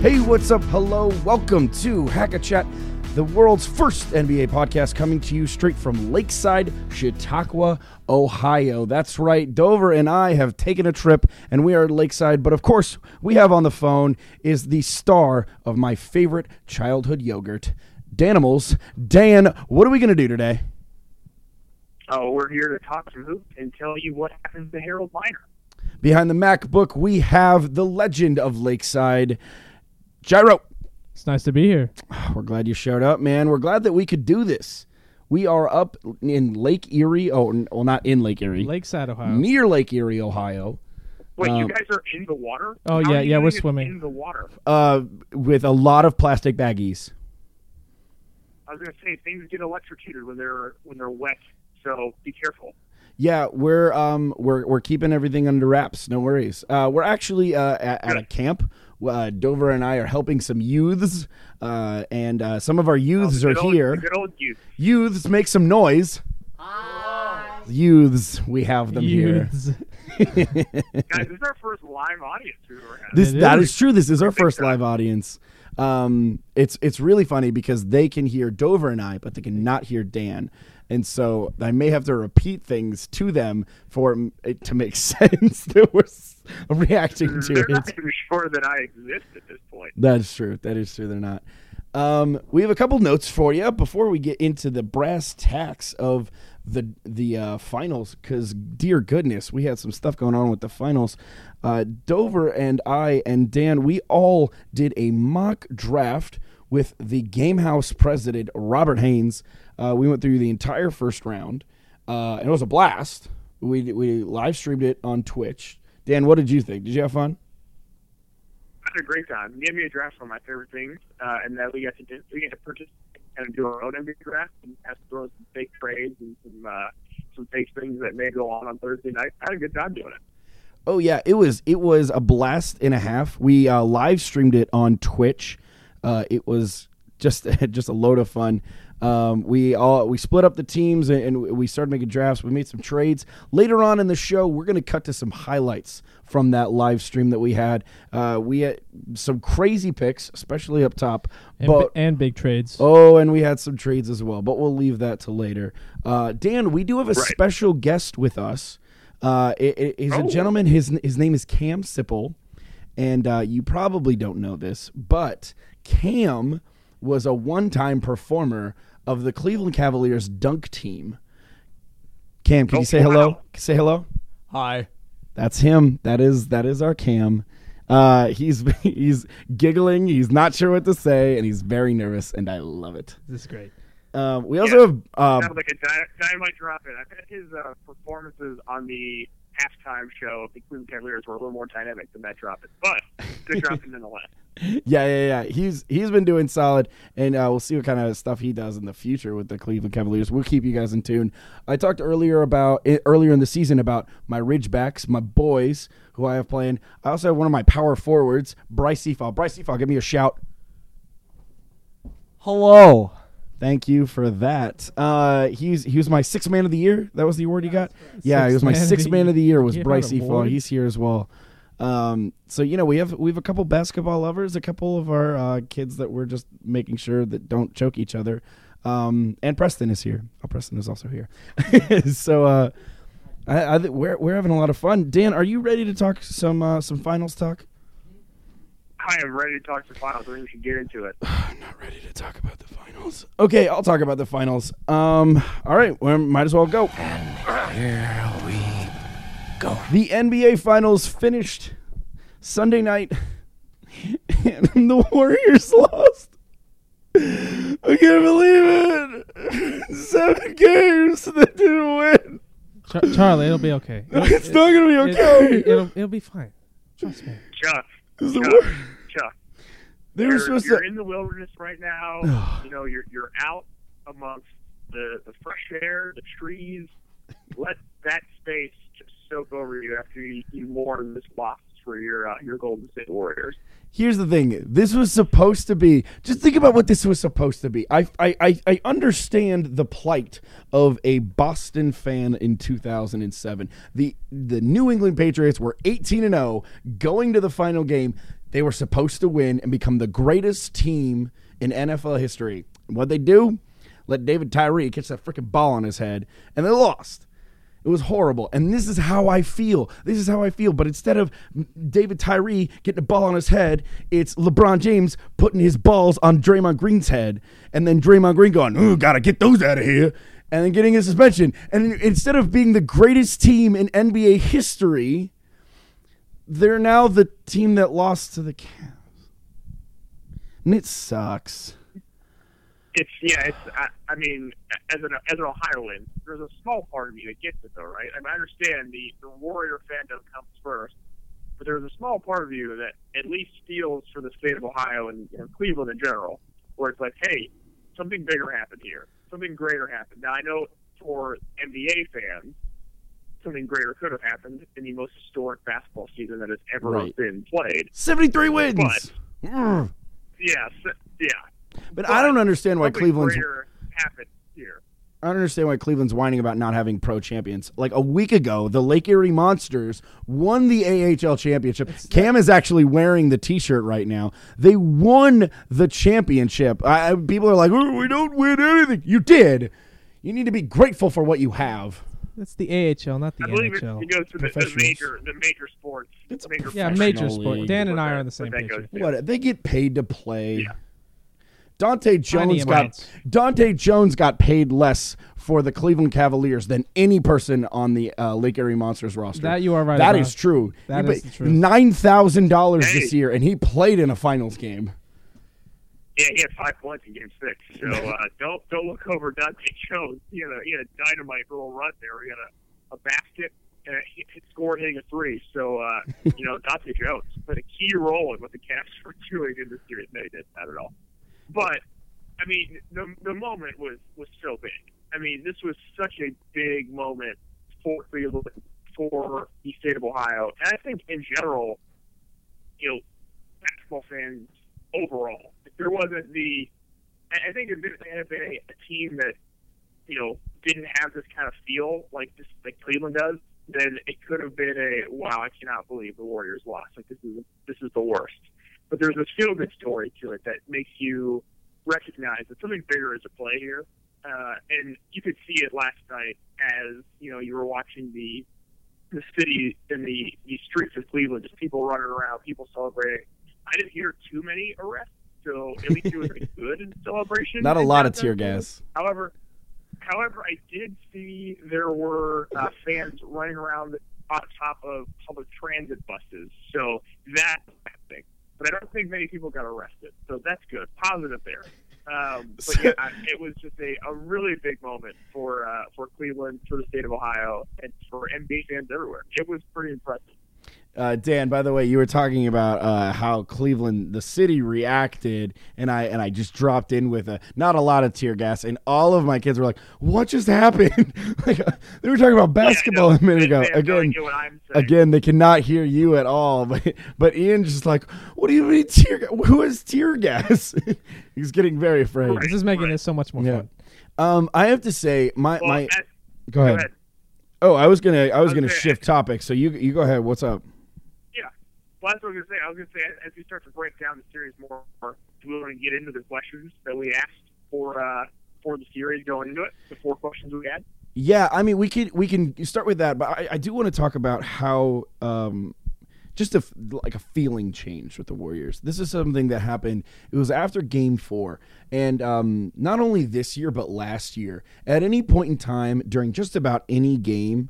Hey, what's up? Hello, welcome to Hack a Chat, the world's first NBA podcast coming to you straight from Lakeside, Chautauqua, Ohio. That's right, Dover and I have taken a trip and we are at Lakeside, but of course, we have on the phone is the star of my favorite childhood yogurt, Danimals. Dan, what are we going to do today? Oh, we're here to talk some hoops and tell you what happens to Harold Miner. Behind the MacBook, we have the legend of Lakeside, Gyro. It's nice to be here. We're glad you showed up, man. We're glad that we could do this. We are up in Lake Erie. Oh, well, not in Lake Erie. Lakeside, Ohio. Near Lake Erie, Ohio. Wait, Um, you guys are in the water? Oh, How yeah, are you yeah, we're it swimming. in the water. Uh, with a lot of plastic baggies. I was gonna say things get electrocuted when they're when they're wet, so be careful. Yeah, we're um we're we're keeping everything under wraps. No worries. Uh, we're actually uh, at, at a camp. Uh, Dover and I are helping some youths, uh, and uh, some of our youths The are old- here. the youth. Youths, make some noise. Youths, we have them Youths. Guys, this is our first live audience we've ever had. This It that is. is true. This is our first time. live audience. Um, it's it's really funny because they can hear Dover and I, but they cannot hear Dan, and so I may have to repeat things to them for it to make sense that we're reacting to They're it. not even sure that I exist at this point. That is true. That is true. They're not. Um, we have a couple notes for you before we get into the brass tacks of the the uh, finals. Because dear goodness, we had some stuff going on with the finals. Uh, Dover and I and Dan, we all did a mock draft with the Game House president Robert Haynes. Uh, we went through the entire first round, uh, and it was a blast. We we live streamed it on Twitch. Dan, what did you think? Did you have fun? I had a great time. He gave me a draft for my favorite things, uh, and then we got to do, we got to purchase and do our own NBA draft and have to throw some fake trades and some uh, some fake things that may go on on Thursday night. I had a good time doing it. Oh yeah, it was it was a blast and a half. We uh, live streamed it on Twitch. Uh, it was just just a load of fun. Um, we all we split up the teams and, and we started making drafts. We made some trades. Later on in the show, we're going to cut to some highlights from that live stream that we had. Uh, we had some crazy picks, especially up top. And, but bi- and big trades. Oh, and we had some trades as well, but we'll leave that to later. Uh, Dan, we do have a Right. special guest with us. Uh, it, it is a Oh. gentleman. His his name is Cam Sipple, and uh, you probably don't know this, but Cam was a one-time performer of the Cleveland Cavaliers dunk team. Cam, can Oh, you say hello? Say hello. Hi. That's him. That is that is our Cam. Uh, he's he's giggling. He's not sure what to say, and he's very nervous, and I love it. This is great. Um, we also Yeah. have uh, Sounds like a dy- dynamite drop in. I bet his uh, performances on the halftime show of the Cleveland Cavaliers were a little more dynamic than that drop in, but good drop in nonetheless. yeah, yeah, yeah. He's he's been doing solid, and uh, we'll see what kind of stuff he does in the future with the Cleveland Cavaliers. We'll keep you guys in tune. I talked earlier about eh, earlier in the season about my Ridgebacks, my boys who I have playing. I also have one of my power forwards, Bryce Seafall. Bryce Seafall, give me a shout. Hello. Thank you for that. Uh, he's he was my sixth man of the year. That was the award he got. Yeah, he was my sixth man of the year. Was Bryce award? He's here as well. Um, so you know we have we have a couple basketball lovers, a couple of our uh, kids that we're just making sure that don't choke each other. Um, and Preston is here. Oh, Preston is also here. so uh, I, I th- we're we're having a lot of fun. Dan, are you ready to talk some uh, some finals talk? I am ready to talk to finals. I think we should get into it. I'm not ready to talk about the finals. Okay, I'll talk about the finals. Um, all right, well, might as well go. Here go. The NBA Finals finished Sunday night, and the Warriors lost. I can't believe it. Seven games that didn't win. Char- Charlie, it'll be okay. It'll- It's not gonna be it- okay. It, will it'll be fine. Trust me. Chuck, It's the Chuck, Chuck. They were You're, supposed you're to. in the wilderness right now. you know, you're you're out amongst the the fresh air, the trees. Let that space just over you after you, you mourn this loss for your uh, your Golden State Warriors. Here's the thing. This was supposed to be. Just think about what this was supposed to be. I, I, I, I understand the plight of a Boston fan in 2007. The the New England Patriots were 18 and 0, going to the final game. They were supposed to win and become the greatest team in NFL history. What they do? Let David Tyree catch that freaking ball on his head, and they lost. It was horrible. And this is how I feel. This is how I feel. But instead of David Tyree getting a ball on his head, it's LeBron James putting his balls on Draymond Green's head. And then Draymond Green going, ooh, gotta get those out of here. And then getting a suspension. And instead of being the greatest team in NBA history, they're now the team that lost to the Cavs. And it sucks. It's yeah. It's I, I mean, as an as an Ohioan, there's a small part of me that gets it though, right? I, mean, I understand the the Warrior fandom comes first, but there's a small part of you that at least feels for the state of Ohio and, and Cleveland in general, where it's like, hey, something bigger happened here, something greater happened. Now I know for NBA fans, something greater could have happened in the most historic basketball season that has ever Right. been played. 73 wins. But- Mm. Yeah, yeah. But I don't understand why Cleveland's greater happened here. I don't understand why Cleveland's whining about not having pro champions. Like a week ago, the Lake Erie Monsters won the AHL championship. Cam is actually wearing the T-shirt right now. They won the championship. I, I- people are like, oh, "We don't win anything." You did. You need to be grateful for what you have. That's the AHL, not the I believe NHL. it goes to the, the major, the major sports. It's a major yeah, major league. sport. Dan and I are on the same page. goes here. to. What they get paid to play. Yeah. Dahntay Jones got. Dahntay Jones got paid less for the Cleveland Cavaliers than any person on the uh, Lake Erie Monsters roster. That you are right That about. is true. That He is paid the truth. Nine thousand dollars Hey. this year, and he played in a finals game. Yeah, he had five points in Game Six. So uh, don't don't look over Dahntay Jones. He had a he had a dynamite little run there. He had a, a basket and a, he he scored hitting a three. So uh, you know Dahntay Jones played a key role in what the Cavs were doing in this series. They did not at all. But I mean, the the moment was was so big. I mean, this was such a big moment for Cleveland, for the state of Ohio, and I think in general, you know, basketball fans overall. If there wasn't the, I think if there had been a, a team that, you know, didn't have this kind of feel like this, like Cleveland does, then it could have been a wow. I cannot believe the Warriors lost. Like this is this is the worst. But there's a feel good story to it that makes you recognize that something bigger is at play here. Uh, and you could see it last night as you know you were watching the the city and the the streets of Cleveland, just people running around, people celebrating. I didn't hear too many arrests, so at least it was a good celebration. Not a lot of tear gas. However, however, I did see there were uh, fans running around on top of public transit buses, so that's thing. But I don't think many people got arrested, so that's good, positive there. Um, but yeah, I, it was just a, a really big moment for uh, for Cleveland, for the state of Ohio, and for NBA fans everywhere. It was pretty impressive. Uh, Dan, by the way, you were talking about uh, how Cleveland, the city, reacted, and I and I just dropped in with a not a lot of tear gas, and all of my kids were like, "What just happened?" like uh, they were talking about basketball Yeah, no, a minute ago. fans Again, get what I'm again, they cannot hear you at all. But but Ian's just like, "What do you mean tear? gas? Who is tear gas?" He's getting very afraid. Right. This is making this so much more Yeah. fun. Um, I have to say, my Well, my. Go ahead. go ahead. Oh, I was gonna I was was gonna gonna- shift topics. So you you go ahead. What's up? Well, that's what I was going to say. I was going to say, as we start to break down the series more, do we want to get into the questions that we asked for uh, for the series going into it? The four questions we had? Yeah, I mean, we could we can start with that, but I, I do want to talk about how um, just a like a feeling change with the Warriors. This is something that happened. It was after Game Four, and um, not only this year but last year. At any point in time during just about any game,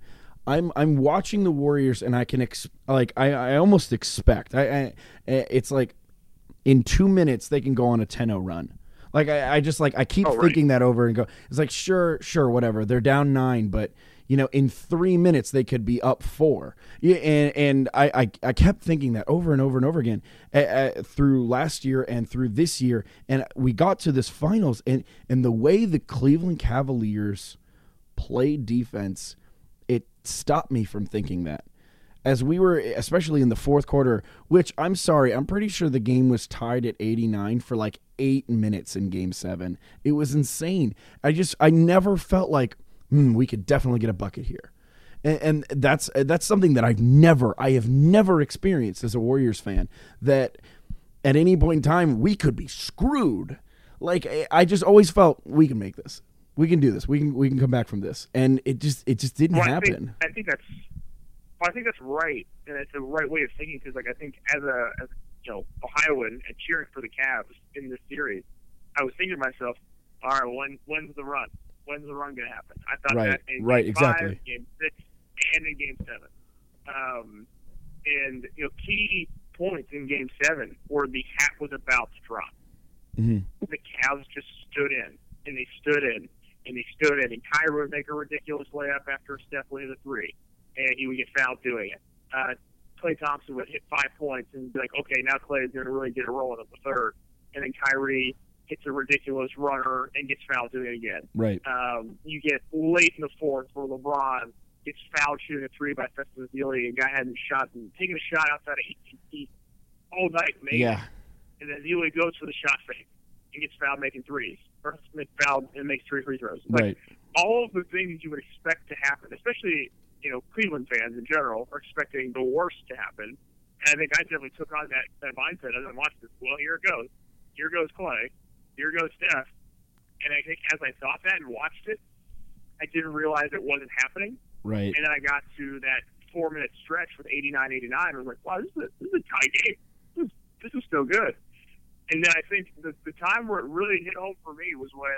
I'm I'm watching the Warriors, and I can ex- like I, I almost expect I, I it's like in two minutes they can go on a 10-0 run. Like I, I just like I keep Oh, right. thinking that over and go. It's like sure, sure, whatever. They're down nine, but you know, in three minutes they could be up four. Yeah, and and I I, I kept thinking that over and over and over again uh, uh, through last year and through this year, and we got to this finals, and and the way the Cleveland Cavaliers played defense, it stopped me from thinking that as we were especially in the fourth quarter which i'm sorry i'm pretty sure the game was tied at 89 for like eight minutes in game seven it was insane i just i never felt like hmm, we could definitely get a bucket here and, and that's that's something that i've never i have never experienced as a warriors fan that at any point in time we could be screwed. Like I- just always felt we can make this. We can do this. We can we can come back from this. And it just it just didn't Well, I happen. think, I think that's well, I think that's right, and it's the right way of thinking because, like, I think as a as you know Ohioan and cheering for the Cavs in this series, I was thinking to myself, all right, when when's the run? When's the run going to happen? I thought Right, that in right, game exactly. five, game six, and in game seven. Um, and you know, key points in game seven were the hat was about to drop Mhm. the Cavs just stood in and they stood in and they stood in. And Kyrie would make a ridiculous layup after a Steph landed a three, and he would get fouled doing it. Uh, Klay Thompson would hit five points and be like, okay, now Klay is going to really get a rolling at the third. And then Kyrie hits a ridiculous runner and gets fouled doing it again. Right. Um, you get late in the fourth where LeBron gets fouled shooting a three by Festus Ezeli. A guy hadn't shot and taken a shot outside of 18 feet all night, it Yeah. and then Zealy goes for the shot fake and gets fouled making threes, or gets fouled and makes three free throws. Like, Right. All of the things you would expect to happen, especially you know Cleveland fans in general, are expecting the worst to happen. And I think I definitely took on that, that mindset as I watched this. Well, here it goes. Here goes Klay. Here goes Steph. And I think as I thought that and watched it, I didn't realize it wasn't happening. Right. And then I got to that four minute stretch with 89 89. I was like, wow, this is a, this is a tie game. This is, this is still good. And then I think the, the time where it really hit home for me was when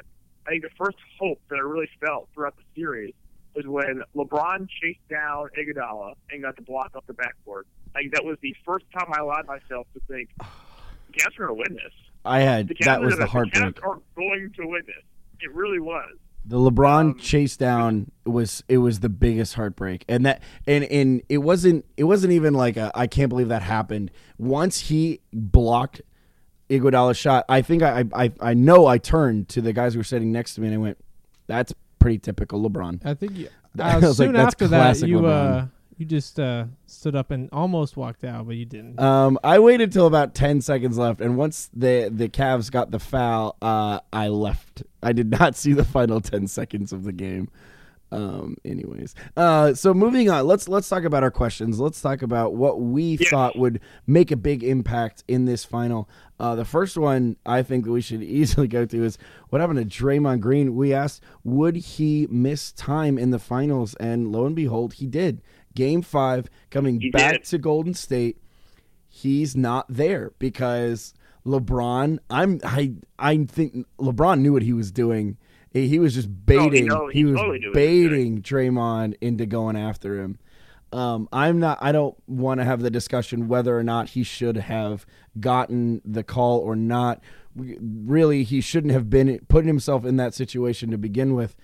I think the first hope that I really felt throughout the series was when LeBron chased down Iguodala and got the block off the backboard. Like that was the first time I allowed myself to think, the Cavs are going to win this. I had that was the heartbreak. The Cavs are going to win this. It really was. The LeBron Um, chase down was it was the biggest heartbreak, and that and and it wasn't it wasn't even like a, I can't believe that happened. Once he blocked Iguodala's shot, I think I, I I know I turned to the guys who were sitting next to me and I went, "That's pretty typical LeBron." I think you, I uh, like, soon that's after that you uh you just uh stood up and almost walked out, but you didn't. Um, I waited till about ten seconds left, and once the the Cavs got the foul, uh, I left. I did not see the final ten seconds of the game. Um, anyways, uh, so moving on, let's let's talk about our questions. Let's talk about what we Yeah. thought would make a big impact in this final. Uh, the first one I think that we should easily go to is what happened to Draymond Green. We asked, would he miss time in the finals, and lo and behold, he did. Game five, coming He back did. to Golden State he's not there because LeBron. I'm I I think LeBron knew what he was doing. He he was just baiting. he, he was totally baiting Draymond into going after him. Um, I'm not. I don't want to have the discussion whether or not he should have gotten the call or not. Really, he shouldn't have been putting himself in that situation to begin with.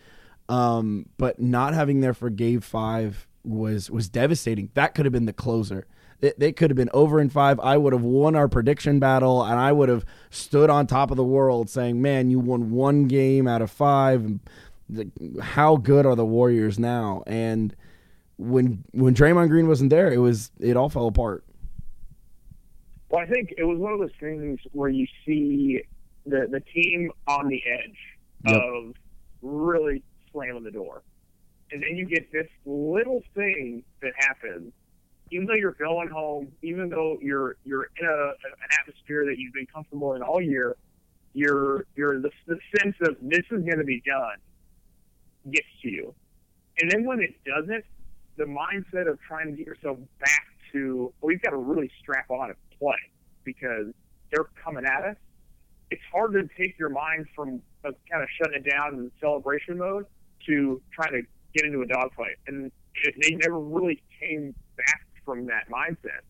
Um, but not having there for Game Five was was devastating. That could have been the closer. They, they could have been over in five. I would have won our prediction battle, and I would have stood on top of the world, saying, "Man, you won one game out of five. How good are the Warriors now?" And when when Draymond Green wasn't there, it was it all fell apart. Well, I think it was one of those things where you see the the team on the edge Yep. of really slamming the door, and then you get this little thing that happens. Even though you're going home, even though you're you're in a, an atmosphere that you've been comfortable in all year, you're you're the, the sense of this is going to be done gets to you, and then when it doesn't, the mindset of trying to get yourself back to we've got to really strap on and play because they're coming at us. It's hard to take your mind from uh, kind of shutting it down in celebration mode to trying to get into a dogfight, and it, they never really came back from that mindset.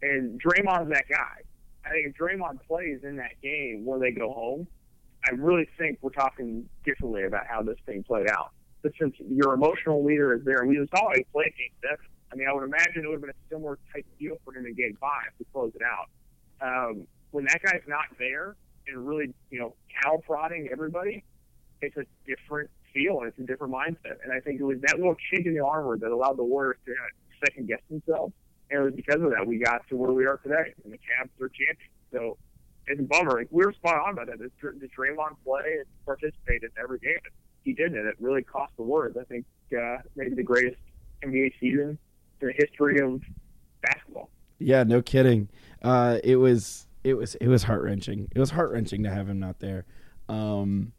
And Draymond's that guy. I think if Draymond plays in that game where they go home, I really think we're talking differently about how this thing played out. But since your emotional leader is there, and we saw how he played game seven. I mean, I would imagine it would have been a similar type deal for him in game five to close it out. Um, when that guy's not there and really, you know, cow prodding everybody, it's a different feel and it's a different mindset. And I think it was that little chink in the armor that allowed the Warriors to uh, second guess themselves. And because of that we got to where we are today, and the Cavs are champions. So it's a bummer. Like, we were spot on about that. Did, did Draymond play and participate in every game? He did, it. it really cost the Warriors. I think uh, maybe the greatest NBA season in the history of basketball. Yeah, no kidding. Uh, it was it was it was heart wrenching. It was heart wrenching to have him not there. Um,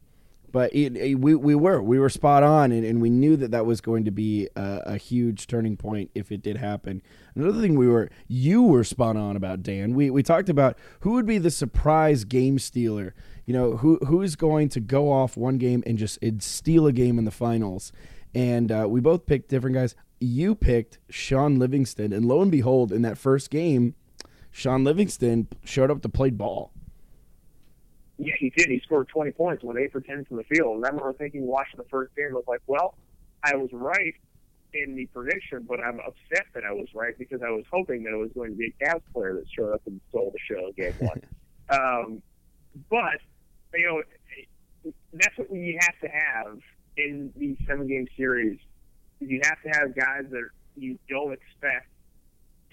but it, it- we we were we were spot on, and, and we knew that that was going to be a, a huge turning point if it did happen. Another thing we were you were spot on about Dan. We we talked about who would be the surprise game stealer. You know who who's going to go off one game and just steal a game in the finals. And uh, we both picked different guys. You picked Shaun Livingston, and lo and behold, in that first game, Shaun Livingston showed up to play ball. Yeah, he did. He scored 20 points, went 8 for 10 from the field. And I remember thinking, watching the first game, I was like, well, I was right in the prediction, but I'm upset that I was right because I was hoping that it was going to be a Cavs player that showed up and stole the show game one. um, but, you know, that's what you have to have in these seven game series. You have to have guys that you don't expect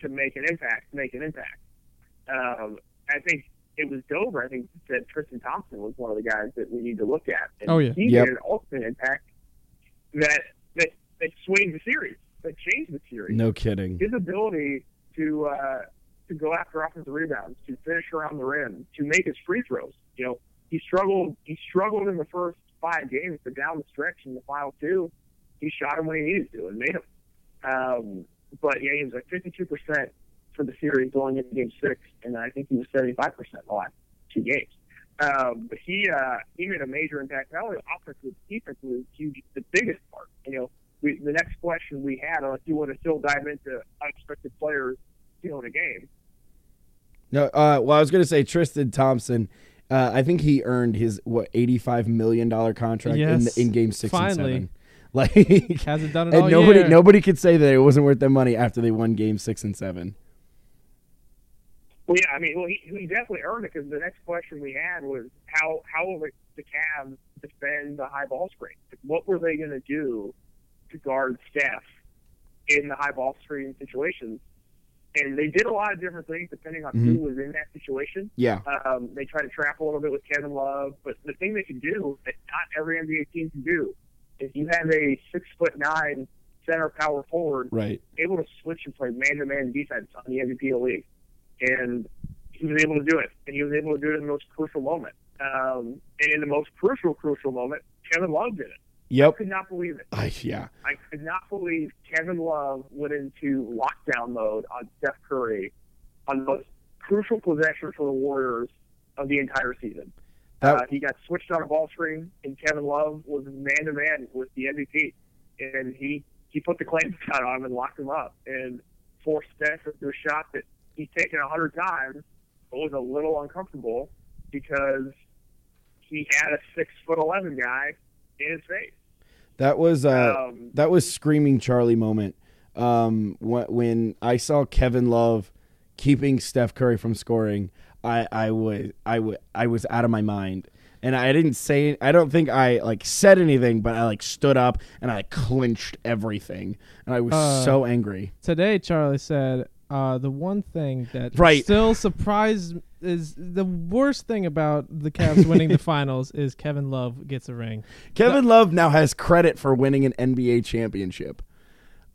to make an impact, make an impact. Um, I think it was Dover. I think that Tristan Thompson was one of the guys that we need to look at. And Oh, yeah. he Yep. made an ultimate impact that that that swayed the series, that changed the series. No kidding. His ability to uh, to go after offensive rebounds, to finish around the rim, to make his free throws. You know, he struggled. He struggled in the first five games, but down the stretch in the final two, he shot him when he needed to and made him. Um, but yeah, he was like 52 percent for the series going into Game Six, and I think he was 75 percent the last two games. Um, but he uh, he made a major impact not only offensively, defensively, huge, the biggest part. You know, we, the next question we had, unless you want to still dive into unexpected players stealing a game, No, uh, well, I was going to say Tristan Thompson. Uh, I think he earned his what eighty-five million dollar contract Yes, in in Game Six and. Seven. Like, Hasn't done it and all nobody year. nobody could say that it wasn't worth their money after they won Game Six and Seven. Well, yeah, I mean, well, he, he definitely earned it because the next question we had was how how will the, the Cavs defend the high ball screen? Like, what were they going to do to guard Steph in the high ball screen situations? And they did a lot of different things depending on who was in that situation. Yeah, Um, they tried to trap a little bit with Kevin Love, but the thing they can do that not every NBA team can do is you have a six foot nine center power forward right. able to switch and play man to man defense on the MVP of the league. And he was able to do it. And he was able to do it in the most crucial moment. Um, and in the most crucial, crucial moment, Kevin Love did it. Yep. I could not believe it. I, yeah. I could not believe Kevin Love went into lockdown mode on Steph Curry on the most crucial possession for the Warriors of the entire season. That- uh, he got switched on a ball screen, and Kevin Love was man to man with the MVP, and he he put the claim shot on him and locked him up, and forced Steph into a shot that he's taken a hundred times, but was a little uncomfortable because he had a six foot eleven guy in his face. That was uh, Um, that was screaming Charlie moment. Um, when, when I saw Kevin Love keeping Steph Curry from scoring, I I was I was I was out of my mind. And I didn't say I don't think I like said anything, but I like stood up and I clinched everything, and I was Uh, so angry. Today, Charlie said uh, the one thing that Right. still surprised is the worst thing about the Cavs winning the finals is Kevin Love gets a ring. Kevin Love now has credit for winning an NBA championship.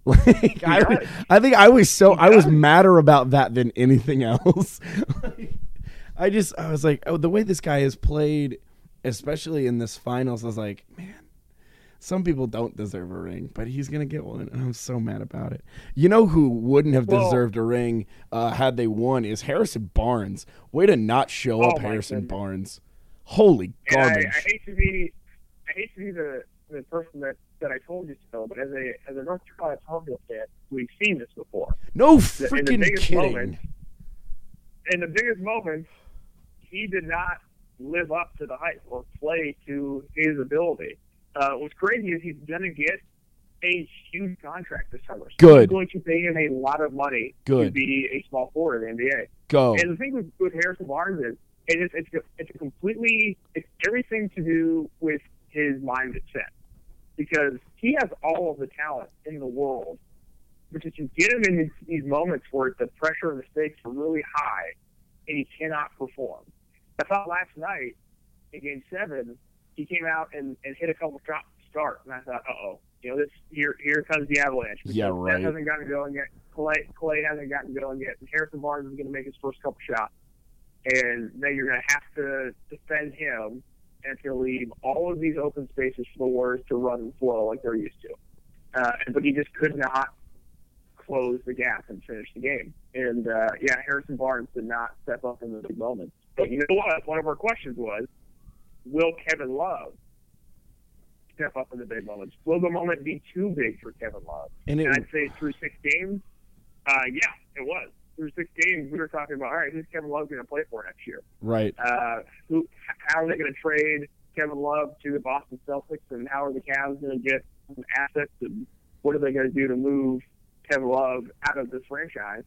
Like I. I think I was so I was does. madder about that than anything else. Like, I just I was like, oh, the way this guy has played, especially in this finals, I was like, man, some people don't deserve a ring, but he's gonna get one, and I'm so mad about it. You know who wouldn't have deserved a ring uh, had they won is Harrison Barnes. Way to not show Oh, up, Harrison goodness. Barnes. Holy And I, garbage! I hate to be, I hate to be the, the person that, that I told you so, but as a as a North Carolina Tar Heel fan, we've seen this before. no The- in the freaking biggest kidding. moment- In the biggest moments, he did not live up to the hype or play to his ability. Uh, what's crazy is he's going to get a huge contract this summer. So Good. He's going to pay him a lot of money Good. to be a small forward in the NBA. Go. And the thing with, with Harrison Barnes is, it is it's, it's a completely it's everything to do with his mindset because he has all of the talent in the world, but if you get him in these, these moments where the pressure and the stakes are really high and he cannot perform. I thought last night in Game Seven, he came out and, and hit a couple shots to start, and I thought, uh oh, you know this here here comes the avalanche. Yeah, right. Steph hasn't gotten going yet. Klay Klay hasn't gotten going yet. And Harrison Barnes is going to make his first couple shots and then you're going to have to defend him, and to leave all of these open spaces for the Warriors to run and flow like they're used to. Uh, but he just could not close the gap and finish the game. And uh, yeah, Harrison Barnes did not step up in the big moments. But you know what? One of our questions was, will Kevin Love step up in the big moments? Will the moment be too big for Kevin Love? And it, And I'd say through six games, uh, yeah, it was. Through six games, we were talking about, all right, who's Kevin Love going to play for next year? right. Uh, who? How are they going to trade Kevin Love to the Boston Celtics, and how are the Cavs going to get some assets, and what are they going to do to move Kevin Love out of this franchise?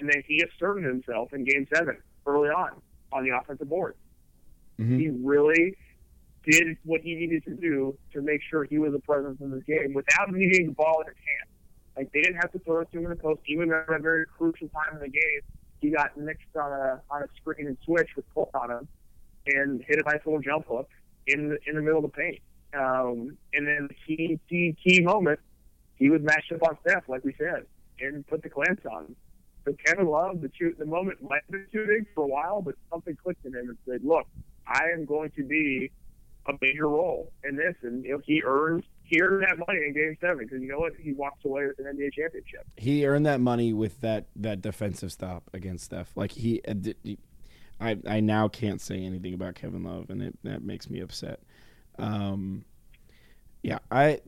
And then he asserted himself in Game Seven early on on the offensive board. Mhm. He really did what he needed to do to make sure he was a presence in this game without needing the ball in his hand. Like they didn't have to throw it to him in the post, even at a very crucial time in the game. He got mixed on a on a screen and switch with pull on him, and hit a nice little jump hook in the in the middle of the paint. Um, and then the key key key moment, he was matched up on Steph, like we said, and put the clamps on him. But Kevin Love, the shoot, the moment might have been too big for a while, but something clicked in him and said, "Look, I am going to be a major role in this," and you know, he earned he earned that money in Game Seven because you know what, he walks away with an NBA championship. he earned that money with that that defensive stop against Steph. Like he, uh, I I now can't say anything about Kevin Love, and it that makes me upset. Um, yeah, I.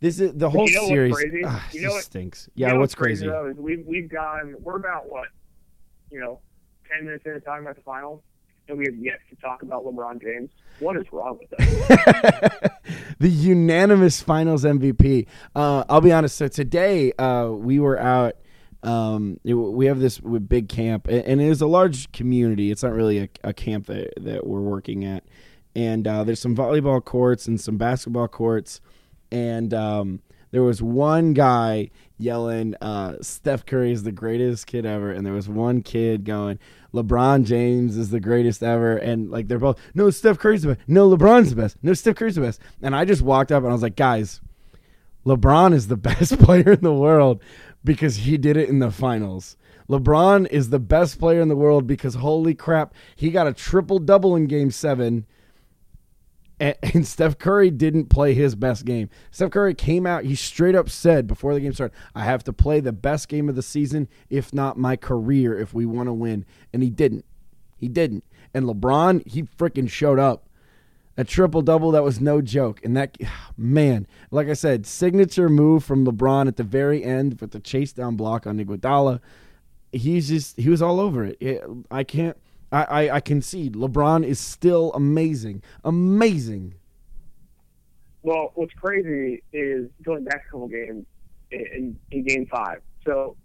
This is the whole you know series. crazy? ah, You know what- stinks. You Yeah, know what's crazy crazy? though is we've we've gone we're about what, you know, ten minutes into talking about the finals, and we have yet to talk about LeBron James. What is wrong with us? the unanimous Finals MVP. Uh, I'll be honest. So today uh, we were out. Um, it- we have this big camp, and it is a large community. It's not really a, a camp that that we're working at. And uh, there's some volleyball courts and some basketball courts, and um, there was one guy yelling, uh, "Steph Curry is the greatest kid ever," and there was one kid going, "LeBron James is the greatest ever," and like they're both, "No, Steph Curry's the best. No, LeBron's the best. No, Steph Curry's the best." And I just walked up and I was like, "Guys, LeBron is the best player in the world because he did it in the finals." LeBron is the best player in the world because holy crap, he got a triple double in game seven and, and Steph Curry didn't play his best game. Steph Curry came out, he straight up said before the game started, I have to play the best game of the season, if not my career, if we want to win. And he didn't. He didn't. And LeBron, he freaking showed up. A triple double that was no joke. And that, man, like I said, signature move from LeBron at the very end with the chase down block on Iguodala. He's just, he was all over it. it I can't. I, I, I concede. LeBron is still amazing. Amazing. well, what's crazy is going back a couple games in, in, Game Five. So,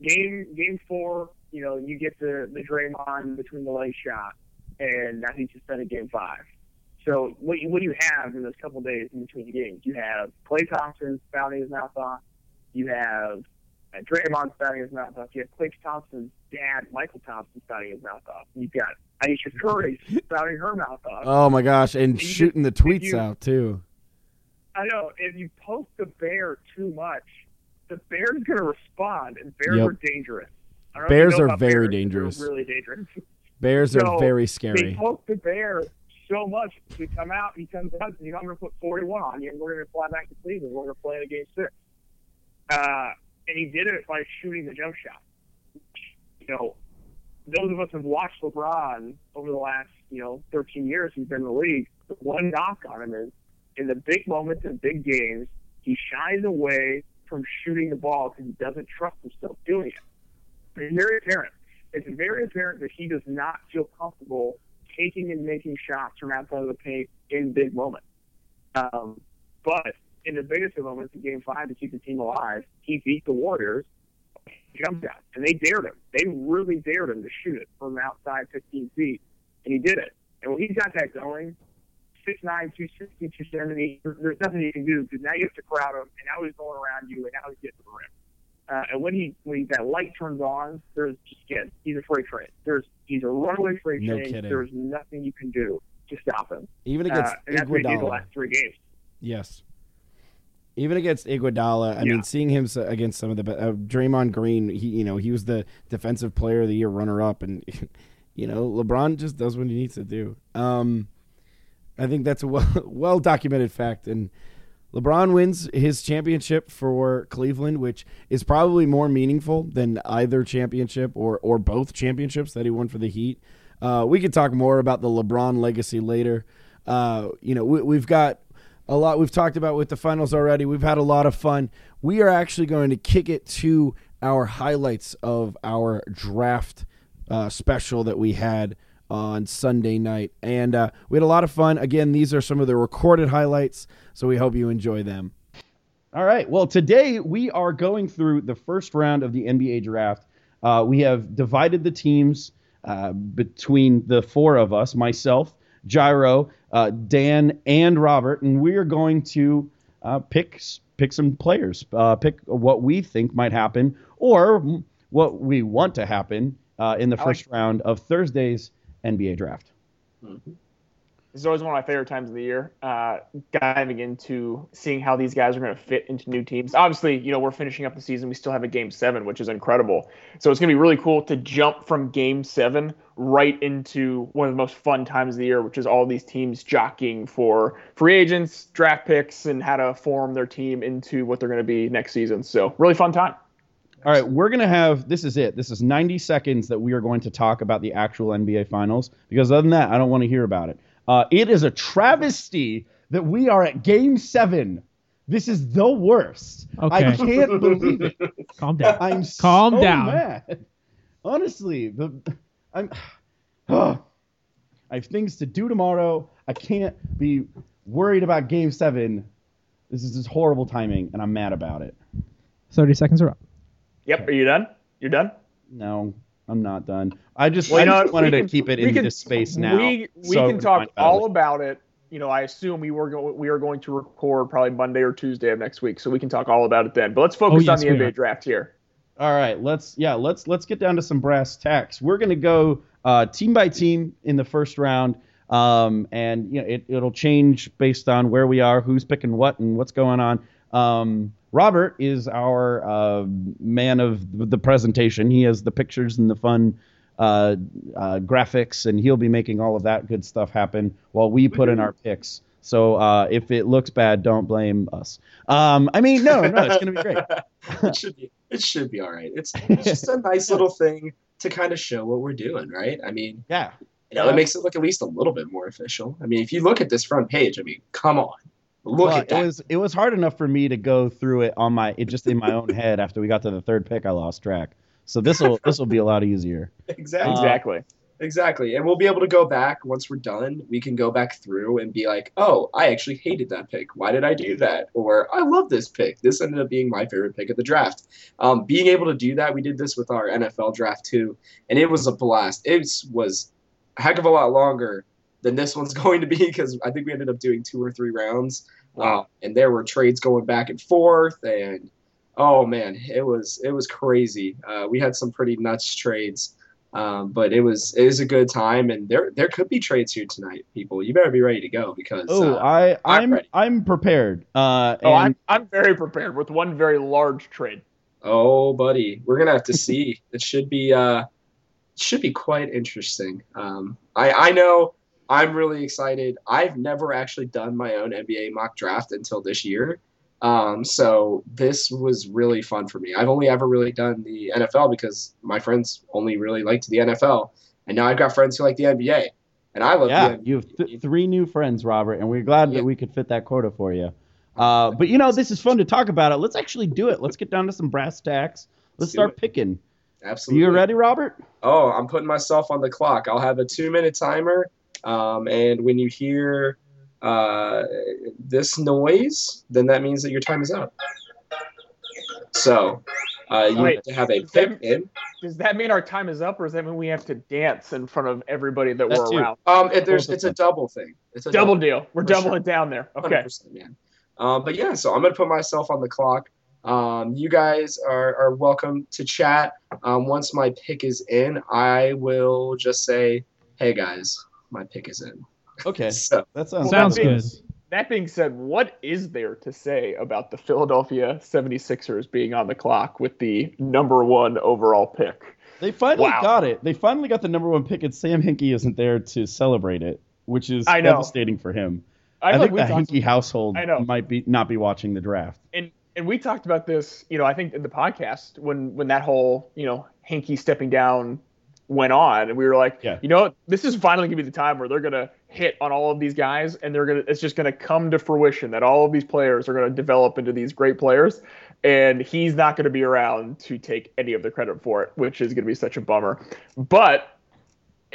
game Game Four, you know, you get the the Draymond between the leg shot, and I think you spent in Game Five. So what you, what do you have in those couple days in between the games? You have Klay Thompson spouting his mouth off. You have Draymond spouting his mouth off. You have Klay Thompson's dad, Mychal Thompson, spouting his mouth off. You've got Ayesha Curry spouting her mouth off. Oh my gosh, and You shooting the tweets you- out too. I know if you poke the bear too much, the bear's going to respond, and bears Yep. are dangerous. I don't know if Bears are very bears, they're dangerous. Really dangerous. Bears are So, very They scary. poke the bear so much. We come out, he comes out, and you know, I'm going to put 41 on you, and we're going to fly back to Cleveland. We're going to play in a game six. Uh, and he did it by shooting the jump shot. You know, those of us who have watched LeBron over the last, you know, 13 years he's been in the league, the one knock on him is in the big moments and big games, he shies away from shooting the ball because he doesn't trust himself doing it. It's very apparent. It's very apparent that he does not feel comfortable taking and making shots from outside of the paint in big moments. Um, but in the biggest of moments in Game Five to keep the team alive, he beat the Warriors. Jump shot, and they dared him. They really dared him to shoot it from outside 15 feet, and he did it. And when he's got that going, 6'9", 260, 270, there- there's nothing you can do because now you have to crowd him, and now he's going around you, and now he's getting to the rim. Uh, and when he when he, that light turns on, there's just again he's a freight train. There's he's a runaway freight No train. kidding. There's nothing you can do to stop him. Even Uh, against and that's what he did the last three games. Yes. Even against Iguodala, I Yeah. mean, seeing him against some of the uh, Draymond Green, he you know he was the defensive player of the year runner up, and you know LeBron just does what he needs to do. Um, I think that's a well well documented fact, and LeBron wins his championship for Cleveland, which is probably more meaningful than either championship or or both championships that he won for the Heat. Uh, we could talk more about the LeBron legacy later. Uh, you know, we, we've got a lot we've talked about with the finals already. We've had a lot of fun. We are actually going to kick it to our highlights of our draft uh, special that we had on Sunday night, and uh, we had a lot of fun. Again, these are some of the recorded highlights, so we hope you enjoy them. All right. Well, today we are going through the first round of the NBA draft. Uh, we have divided the teams uh, between the four of us myself, Gyro, uh, Dan, and Robert, and we are going to uh, pick pick some players, uh, pick what we think might happen, or what we want to happen uh, in the first round of Thursday's NBA draft. This is always one of my favorite times of the year, uh, diving into seeing how these guys are going to fit into new teams. Obviously, you know, we're finishing up the season. We still have a game seven, which is incredible. So it's going to be really cool to jump from game seven right into one of the most fun times of the year, which is all these teams jockeying for free agents, draft picks, and how to form their team into what they're going to be next season. So, really fun time. All right, we're going to have this is it. This is 90 seconds that we are going to talk about the actual NBA finals because other than that, I don't want to hear about it. Uh, it is a travesty that we are at game 7. This is the worst. I can't believe it. Calm down. I'm Calm so down. mad. Honestly, the I'm I have things to do tomorrow. I can't be worried about game 7. This is just horrible timing and I'm mad about it. Thirty seconds are up. Yep. Are you done? You're done? No, I'm not done. I just, Well, I know just wanted to can- keep it in can- this space now. We we so can talk all about it. You know, I assume we were going we are going to record probably Monday or Tuesday of next week, so we can talk all about it then. But let's focus Oh, yes, on the NBA are. draft here. All right, let's yeah, let's let's get down to some brass tacks. We're gonna go uh, team by team in the first round, um, and you know it, it'll change based on where we are, who's picking what, and what's going on. Um, Robert is our uh, man of the presentation. He has the pictures and the fun uh, uh, graphics, and he'll be making all of that good stuff happen while we put in our picks. So uh, if it looks bad, don't blame us. Um, I mean, no, no, it's gonna be great. it should be. It should be all right. It's, it's just a nice little thing to kind of show what we're doing, right? I mean, Yeah. you know, it makes it look at least a little bit more official. I mean, if you look at this front page, I mean, come on, look Well, at that. It was it was hard enough for me to go through it on my it just in my own head after we got to the third pick. I lost track. So this will this will be a lot easier. exactly. Uh, exactly. Exactly. And we'll be able to go back once we're done. We can go back through and be like, oh, I actually hated that pick. Why did I do that? Or I love this pick. This ended up being my favorite pick of the draft. Um, being able to do that, we did this with our NFL draft too. And it was a blast. It was a heck of a lot longer than this one's going to be because I think we ended up doing two or three rounds. Uh, and there were trades going back and forth. And oh man, it was it was crazy. Uh, we had some pretty nuts trades. Um, but it was it was a good time, and there there could be trades here tonight, people. You better be ready to go because Oh, uh, I I'm I'm. I'm prepared. Uh, Oh, and I'm I'm very prepared with one very large trade. oh, buddy, we're gonna have to see. it should be uh, should be quite interesting. Um, I I know I'm really excited. I've never actually done my own NBA mock draft until this year. Um, so this was really fun for me. I've only ever really done the NFL because my friends only really liked the NFL, and now I've got friends who like the NBA, and I love yeah, the NBA. you have th- three new friends, Robert, and we're glad Yeah. that we could fit that quota for you. Uh, but you know, this is fun to talk about it. Let's actually do it. Let's get down to some brass tacks. Let's Let's start picking. Absolutely. you ready, Robert? Oh, I'm putting myself on the clock. I'll have a two minute timer. Um, and when you hear uh, this noise, then that means that your time is up. So uh, you Wait, have to have a does that- pick in. Does that mean our time is up, or does that mean we have to dance in front of everybody that That we're too. around? Um, it, there's, it's a double thing. It's a Double deal. We're doubling sure. down there. Okay. man. Um, but yeah, so I'm gonna put myself on the clock. Um, you guys are, are welcome to chat. Um, once my pick is in, I will just say, "Hey guys, my pick is in." Okay, So that sounds Sounds that good. that being said, what is there to say about the Philadelphia 76ers being on the clock with the number one overall pick? They finally Wow. got it. They finally got the number one pick, and Sam Hinkie isn't there to celebrate it, which is I know. devastating for him. I, I, think we the talked- Hinkie household I know. might be not be watching the draft. and and we talked about this, you know, I think in the podcast when when that whole, you know, Hinkie stepping down went on, and we were like, Yeah. you know, this is finally gonna be the time where they're gonna hit on all of these guys, and they're gonna, it's just gonna come to fruition that all of these players are gonna develop into these great players, and he's not gonna be around to take any of the credit for it, which is gonna be such a bummer. But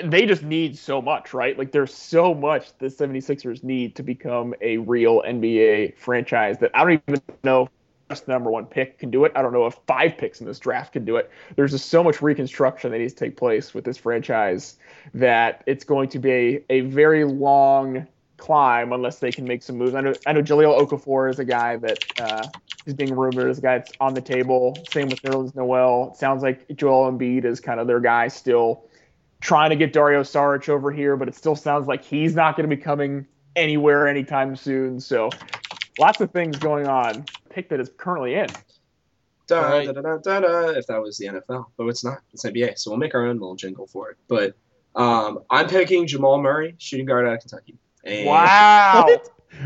they just need so much, right? Like there's so much the 76ers need to become a real NBA franchise that I don't even know just the number one pick can do it. I don't know if five picks in this draft can do it. There's just so much reconstruction that needs to take place with this franchise that it's going to be a, very long climb unless they can make some moves. I know I know Jahlil Okafor is a guy that uh, is being rumored as a guy that's on the table. Same with Nerlens Noel. It sounds like Joel Embiid is kind of their guy still trying to get Dario Saric over here, but it still sounds like he's not going to be coming anywhere anytime soon. So lots of things going on. Pick that is currently in. Da, Alright. da, da, da, da, da, if that was the NFL, but it's not. It's NBA, so we'll make our own little jingle for it. But um, I'm picking Jamal Murray, shooting guard out of Kentucky. And Wow!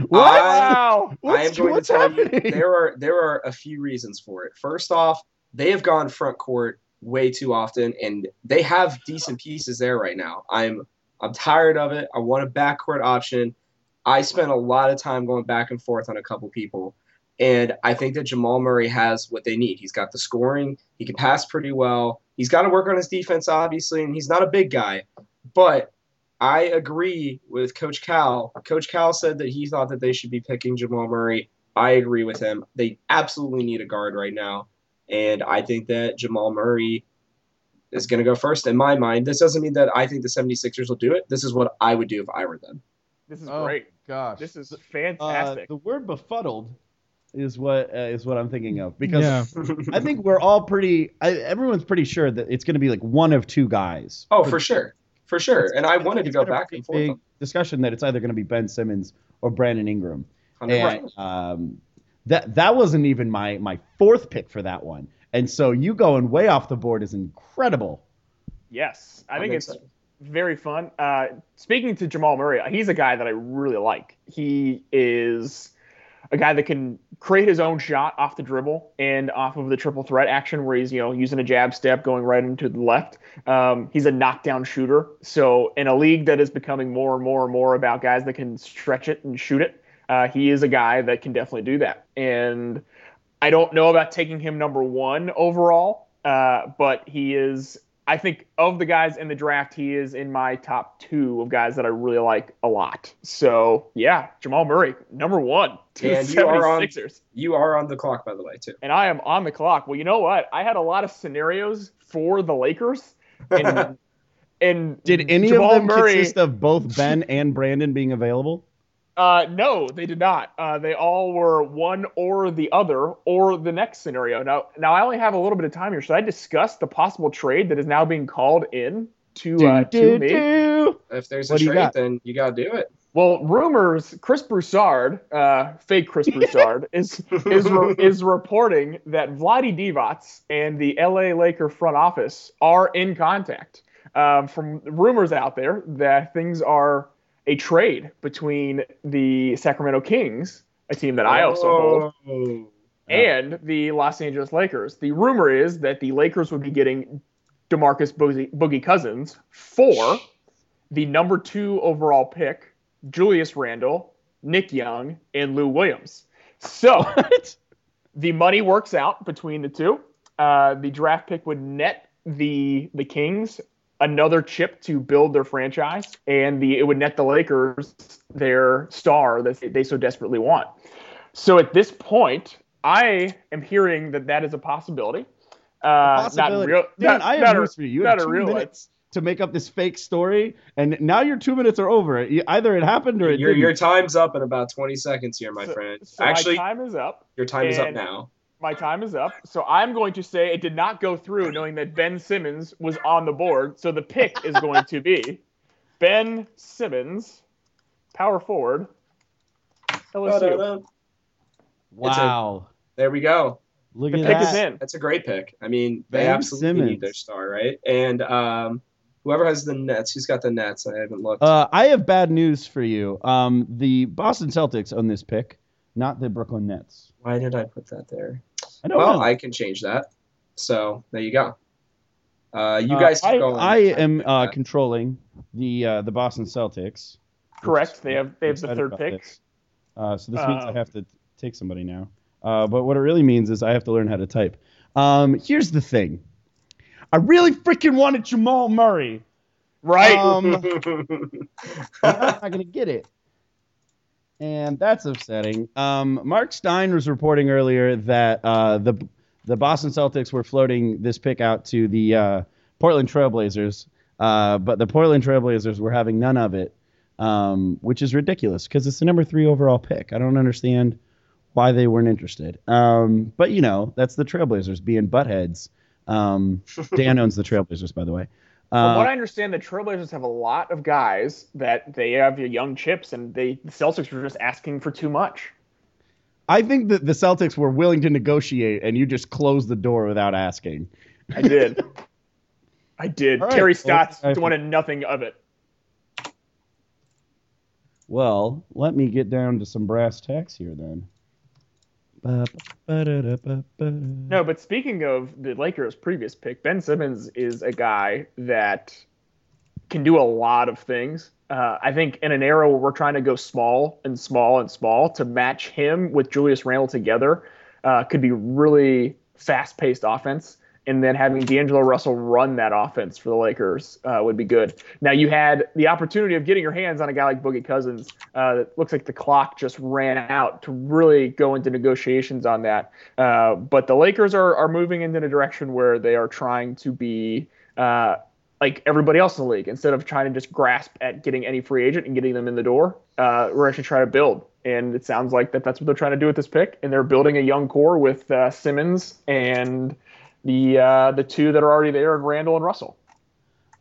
What? What? Wow! I am What's- going to what's tell you happening? there are there are a few reasons for it. First off, they have gone front court way too often, and they have decent pieces there right now. I'm I'm tired of it. I want a backcourt option. I spent a lot of time going back and forth on a couple people, and I think that Jamal Murray has what they need. He's got the scoring. He can pass pretty well. He's got to work on his defense, obviously, and he's not a big guy, but I agree with Coach Cal. Coach Cal said that he thought that they should be picking Jamal Murray. I agree with him. They absolutely need a guard right now. And I think that Jamal Murray is going to go first in my mind. This doesn't mean that I think the 76ers will do it. This is what I would do if I were them. This is Oh, great. Gosh, This is Uh, fantastic. the word befuddled is what uh, is what I'm thinking of because Yeah. I think we're all pretty. I, everyone's pretty sure that it's going to be like one of two guys. oh, for sure. For sure. And I wanted to go back and forth. Big discussion that it's either going to be Ben Simmons or Brandon Ingram. 100%. And um, that that wasn't even my my fourth pick for that one. And so you going way off the board is incredible. yes, I I'm think it's excited. very fun. Uh, speaking to Jamal Murray, he's a guy that I really like. He is a guy that can create his own shot off the dribble and off of the triple threat action, where he's you know using a jab step, going right into the left. Um, he's a knockdown shooter. So in a league that is becoming more and more and more about guys that can stretch it and shoot it, uh, he is a guy that can definitely do that. And I don't know about taking him number one overall, uh, but he is. I think of the guys in the draft, he is in my top two of guys that I really like a lot. So yeah, Jamal Murray, number one to And the you are on- You are on the clock, by the way, too. And I am on the clock. Well, you know what? I had a lot of scenarios for the Lakers. And, and Did any Jamal of them Murray, consist of both Ben and Brandon being available? Uh, no, they did not. Uh, they all were one or the other or the next scenario. Now, now I only have a little bit of time here. Should I discuss the possible trade that is now being called in to uh, to me? Do-do-do. If there's What a do you trade, then you got to do it. Well, rumors. Chris Broussard, uh, fake Chris Broussard, is is re- is reporting that Vlade Divac and the LA Laker front office are in contact. Um, from rumors out there that things are a trade between the Sacramento Kings, a team that I also hold, Oh. and the Los Angeles Lakers. The rumor is that the Lakers would be getting DeMarcus Boogie, Boogie Cousins for the number two overall pick, Julius Randle, Nick Young, and Lou Williams. So the money works out between the two. Uh, the draft pick would net the the Kings another chip to build their franchise, and the it would net the Lakers their star that they so desperately want. So at this point, I am hearing that that is a possibility. Uh, Possibility. Not real. Dan, not, I have not a- news for you. You not have two real one. to make up this fake story, and now your two minutes are over. Either it happened or it Your, didn't. your time's up in about 20 seconds here, my So- friend. So Actually, my time is up. your time is up now. My time is up. So I'm going to say it did not go through, knowing that Ben Simmons was on the board. So the pick is going to be Ben Simmons, power forward, LSU. Wow. There we go. Look The at pick that. is in. That's a great pick. I mean, they Ben absolutely Simmons. need their star, right? And um, whoever has the Nets, who's got the Nets? I haven't looked. Uh, I have bad news for you. Um, the Boston Celtics own this pick, not the Brooklyn Nets. Why did I put that there? I don't Well, know. I can change that. So there you go. Uh, you Uh, guys keep I, going. I am uh, controlling the uh, the Boston Celtics. Correct. They have they have the third pick. this. Uh, so this means I Um, have to take somebody now. Uh, but what it really means is I have to learn how to type. Um, here's the thing. I really freaking wanted Jamal Murray. Right. Um, I'm not going to get it. And that's upsetting. Um, Mark Stein was reporting earlier that uh, the the Boston Celtics were floating this pick out to the uh, Portland Trailblazers, uh, but the Portland Trailblazers were having none of it, um, which is ridiculous because it's the number three overall pick. I don't understand why they weren't interested. Um, but you know, that's the Trailblazers being buttheads. Um, Dan owns the Trailblazers, by the way. From Uh, what I understand, the Trailblazers have a lot of guys that they have young chips, and they the Celtics were just asking for too much. I think that the Celtics were willing to negotiate, and you just closed the door without asking. I did. I did. Right. Terry Well, Stotts I- wanted nothing of it. Well, let me get down to some brass tacks here then. No, but speaking of the Lakers' previous pick, Ben Simmons is a guy that can do a lot of things. Uh, I think in an era where we're trying to go small and small and small to match him with Julius Randle together uh, could be really fast-paced offense. And then having D'Angelo Russell run that offense for the Lakers uh, would be good. Now you had the opportunity of getting your hands on a guy like Boogie Cousins. Uh, it looks like the clock just ran out to really go into negotiations on that. Uh, but the Lakers are are moving into a direction where they are trying to be uh, like everybody else in the league. Instead of trying to just grasp at getting any free agent and getting them in the door, uh, we're actually trying to build. And it sounds like that that's what they're trying to do with this pick. And they're building a young core with uh, Simmons and the uh, the two that are already there, and Randle and Russell.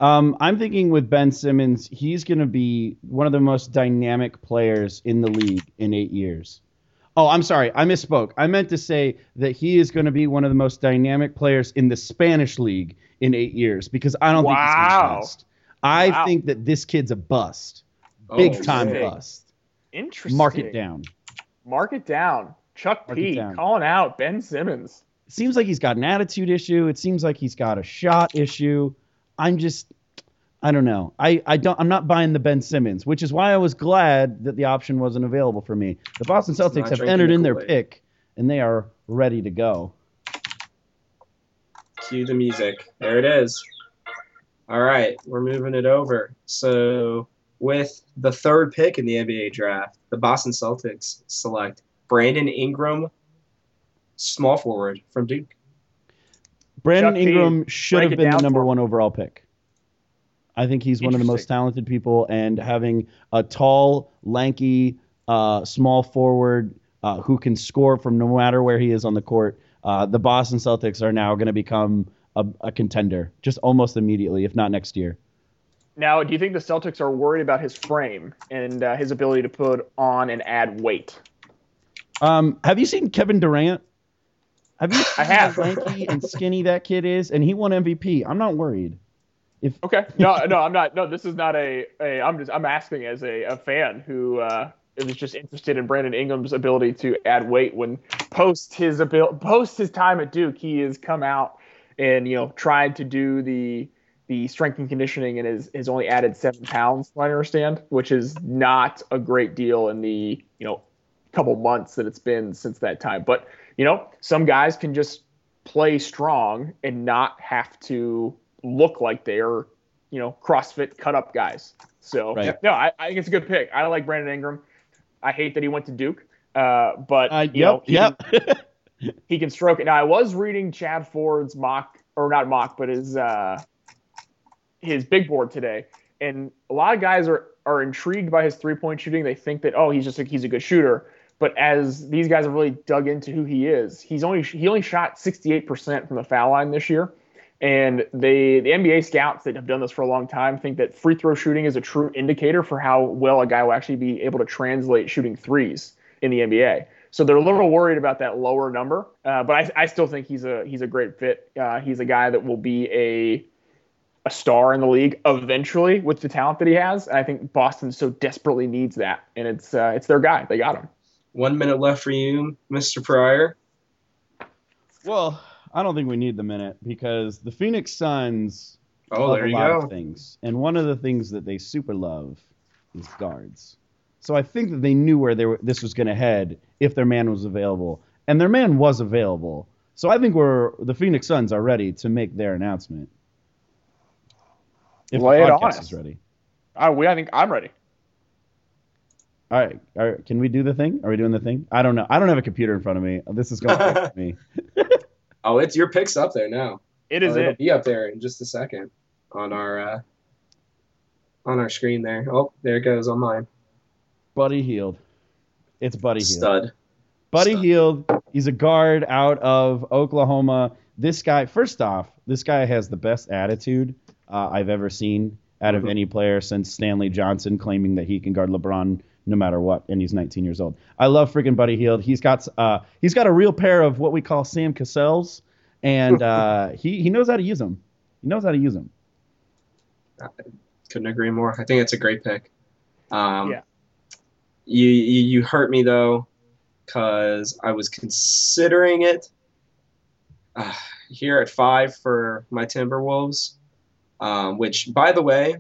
Um, I'm thinking with Ben Simmons, he's going to be one of the most dynamic players in the league in eight years. Oh, I'm sorry. I misspoke. I meant to say that he is going to be one of the most dynamic players in the Spanish league in eight years because I don't think he's going to Wow. last. I Wow. think that this kid's a bust. Big Oh, time sick. bust. Interesting. Mark it down. Mark it down. Chuck Mark it P down. calling out Ben Simmons. It seems like he's got an attitude issue. It seems like he's got a shot issue. I'm just I don't know. I, I don't I'm not buying the Ben Simmons, which is why I was glad that the option wasn't available for me. The Boston not Celtics have entered the in their pick and they are ready to go. Cue the music. There it is. All right, we're moving it over. So, with the third pick in the NBA draft, the Boston Celtics select Brandon Ingram, small forward from Duke. Brandon Chuck P, Ingram should have been the number one overall pick. I think he's one of the most talented people, and having a tall, lanky, uh, small forward uh, who can score from no matter where he is on the court, uh, the Boston Celtics are now going to become a, a contender just almost immediately, if not next year. Now, do you think the Celtics are worried about his frame and uh, his ability to put on and add weight? Um, have you seen Kevin Durant? Have you I have. how lanky and skinny that kid is? And he won MVP. I'm not worried. If Okay. No, no, I'm not. No, this is not a. a I'm just. I'm asking as a, a fan who uh, was just interested in Brandon Ingram's ability to add weight. When post his abil- post his time at Duke, he has come out and you know tried to do the the strength and conditioning and has, has only added seven pounds. I understand, which is not a great deal in the you know couple months that it's been since that time. But you know, some guys can just play strong and not have to look like they're, you know, CrossFit cut up guys. So Right. no, I, I think it's a good pick. I like Brandon Ingram. I hate that he went to Duke, uh, but Uh, you know, he, yep. Can, he can stroke it. Now I was reading Chad Ford's mock or not mock, but his uh, his big board today, and a lot of guys are are intrigued by his three point shooting. They think that oh he's just a, he's a good shooter. But as these guys have really dug into who he is, he's only he only shot 68% from the foul line this year. And they, the NBA scouts that have done this for a long time think that free throw shooting is a true indicator for how well a guy will actually be able to translate shooting threes. in the NBA. So they're a little worried about that lower number, uh, but I, I still think he's a he's a great fit. Uh, he's a guy that will be a a star in the league eventually with the talent that he has. And I think Boston so desperately needs that, and it's uh, it's their guy. They got him. One minute left for you, Mr. Pryor. Well, I don't think we need the minute because the Phoenix Suns Oh, love there a you lot go. of things, and one of the things that they super love is guards. So I think that they knew where they were, this was going to head if their man was available, and their man was available. So I think we're the Phoenix Suns are ready to make their announcement. If Lay the it on podcast us. is ready. Uh, we I think I'm ready. All right, all right, can we do the thing? Are we doing the thing? I don't know. I don't have a computer in front of me. This is going to me. Oh, it's your picks up there now. It is Oh, it'll it. be up there in just a second on our uh, on our screen there. Oh, there it goes on mine. Buddy Hield. It's Buddy Hield. Stud. Buddy Stud. Hield. He's a guard out of Oklahoma. This guy, first off, this guy has the best attitude uh, I've ever seen out of Mhm. any player since Stanley Johnson claiming that he can guard LeBron no matter what, and he's 19 years old. I love freaking Buddy Hield. He's got uh, he's got a real pair of what we call Sam Cassells, and uh, he he knows how to use them. He knows how to use them. Couldn't agree more. I think it's a great pick. Um, Yeah. You, you you hurt me though, because I was considering it. Uh, here at five for my Timberwolves, um, which by the way,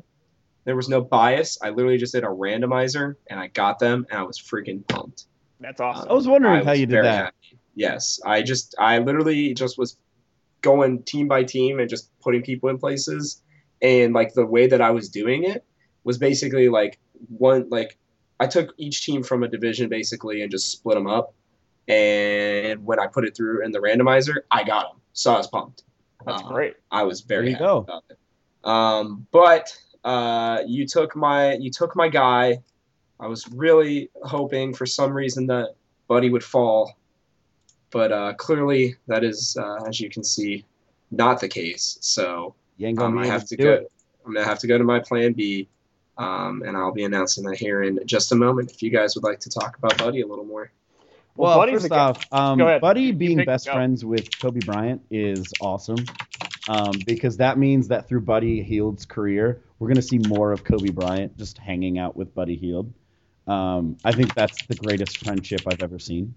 there was no bias. I literally just did a randomizer and I got them, and I was freaking pumped. That's awesome. I was wondering I how was you did that. happy. Yes, I just I literally just was going team by team and just putting people in places, and like the way that I was doing it was basically like one like I took each team from a division basically and just split them up, and when I put it through in the randomizer, I got them, so I was pumped. That's Uh, great. I was very There you happy go. about it. Um, but uh, you took my you took my guy. I was really hoping for some reason that Buddy would fall, but uh, clearly that is, uh, as you can see, not the case. So You ain't gonna um, I able have to to do go. it. I'm gonna have to go to my plan B, um, and I'll be announcing that here in just a moment. If you guys would like to talk about Buddy a little more. Well, Buddy's first off, um, Buddy being best go. friends with Kobe Bryant is awesome um, because that means that through Buddy Hield's career, we're going to see more of Kobe Bryant just hanging out with Buddy Hield. Um, I think that's the greatest friendship I've ever seen.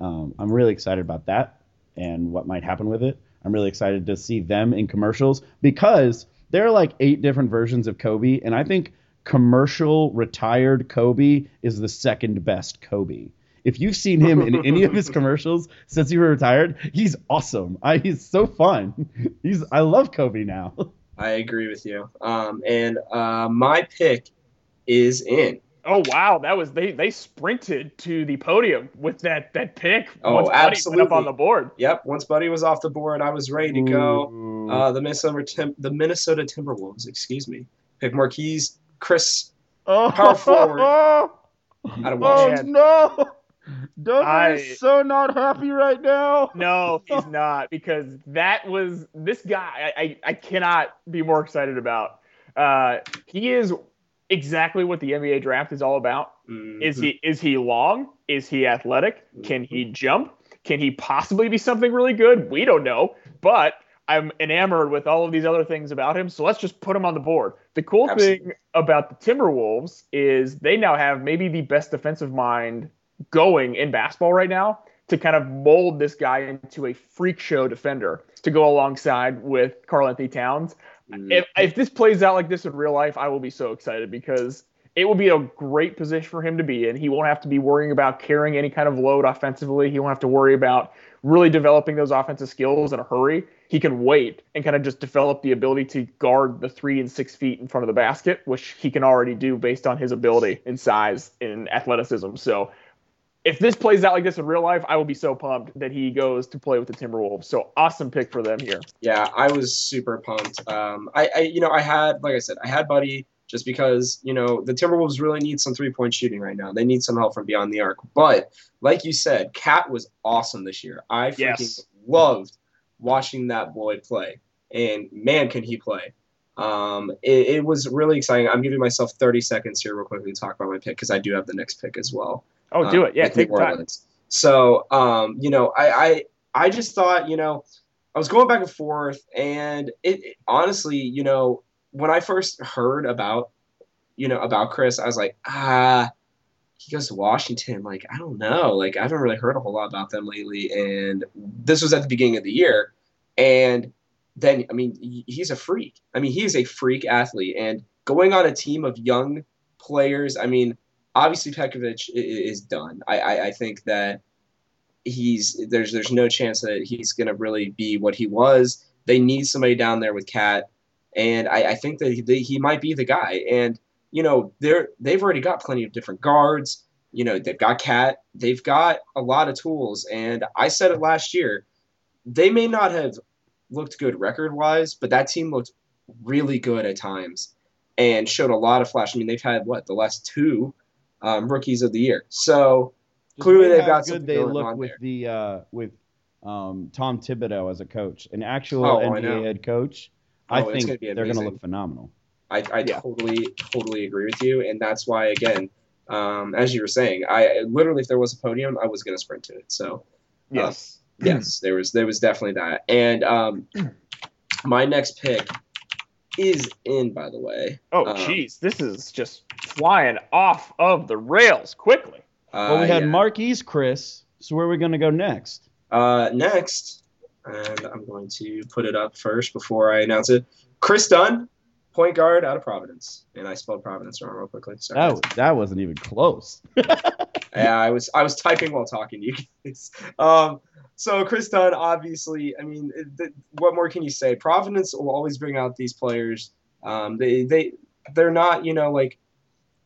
Um, I'm really excited about that and what might happen with it. I'm really excited to see them in commercials because there are like eight different versions of Kobe, and I think commercial retired Kobe is the second best Kobe. If you've seen him in any of his commercials since he retired, he's awesome. I, he's so fun. He's I love Kobe now. I agree with you. Um, and uh, my pick is in. Oh wow, that was they they sprinted to the podium with that that pick. Oh, once Buddy went up absolutely. on the board. Yep. Once Buddy was off the board, I was ready to go. Uh, the Minnesota Tim- the Minnesota Timberwolves, excuse me, pick Marquese Chriss oh, power forward. out of Oh Washington. no! Dover I- is so not happy right now. No, he's not because that was this guy. I I, I cannot be more excited about. Uh, he is exactly what the NBA draft is all about. Mhm. Is he is he long? Is he athletic? Can he jump? Can he possibly be something really good? We don't know, but I'm enamored with all of these other things about him. So let's just put him on the board. The cool Absolutely. thing about the Timberwolves is they now have maybe the best defensive mind going in basketball right now to kind of mold this guy into a freak show defender to go alongside with Karl-Anthony Towns Mhm. if, if this plays out like this in real life, I will be so excited because it will be a great position for him to be in. He won't have to be worrying about carrying any kind of load offensively. He won't have to worry about really developing those offensive skills in a hurry. He can wait and kind of just develop the ability to guard the three and six feet in front of the basket, which he can already do based on his ability and size and athleticism. So if this plays out like this in real life, I will be so pumped that he goes to play with the Timberwolves. So awesome pick for them here. Yeah, I was super pumped. Um, I, I, you know, I had, like I said, I had Buddy just because, you know, the Timberwolves really need some three point shooting right now. They need some help from beyond the arc. But like you said, Cat was awesome this year. I freaking Yes. loved watching that boy play, and man, can he play! Um, it, it was really exciting. I'm giving myself 30 seconds here, real quickly, to talk about my pick because I do have the next pick as well. Oh, do it. Yeah, take New time. Orleans. So, um, you know, I, I I just thought, you know, I was going back and forth, and it, it- honestly, you know, when I first heard about, you know, about Chriss, I was like, ah, he goes to Washington. Like, I don't know. Like, I haven't really heard a whole lot about them lately, and this was at the beginning of the year, and then I mean, he's a freak. I mean, he is a freak athlete, and going on a team of young players. I mean, obviously Pekovic is done. I, I, I think that he's there's there's no chance that he's going to really be what he was. They need somebody down there with Cat, and I, I think that he, he might be the guy. And you know, they're they've already got plenty of different guards. You know, they've got Cat. They've got a lot of tools. And I said it last year. They may not have looked good record wise, but that team looked really good at times and showed a lot of flash. I mean, they've had what the last two um, rookies of the year. So Just Clearly they've got good they look with there. the uh, with um, Tom Thibodeau as a coach, an actual Oh, I. NBA head coach. I Oh, it's think gonna they're going to look phenomenal. I, I Yeah. totally totally agree with you, and that's why again, um, as you were saying, I literally if there was a podium, I was going to sprint to it. So Yes. yes, there was there was definitely that. And um, my next pick is in, by the way. Oh, Um, jeez, this is just flying off of the rails quickly. Uh, Well, we had yeah. Marquese Chriss. So where are we going to go next? Uh, next, and I'm going to put it up first before I announce it. Chris Dunn, point guard out of Providence, and I spelled Providence wrong real quickly. Sorry. That was, that wasn't even close. Yeah, I was I was typing while talking to you guys. Um, so Chris Dunn, obviously, I mean, th- what more can you say? Providence will always bring out these players. Um, they they they're not you know like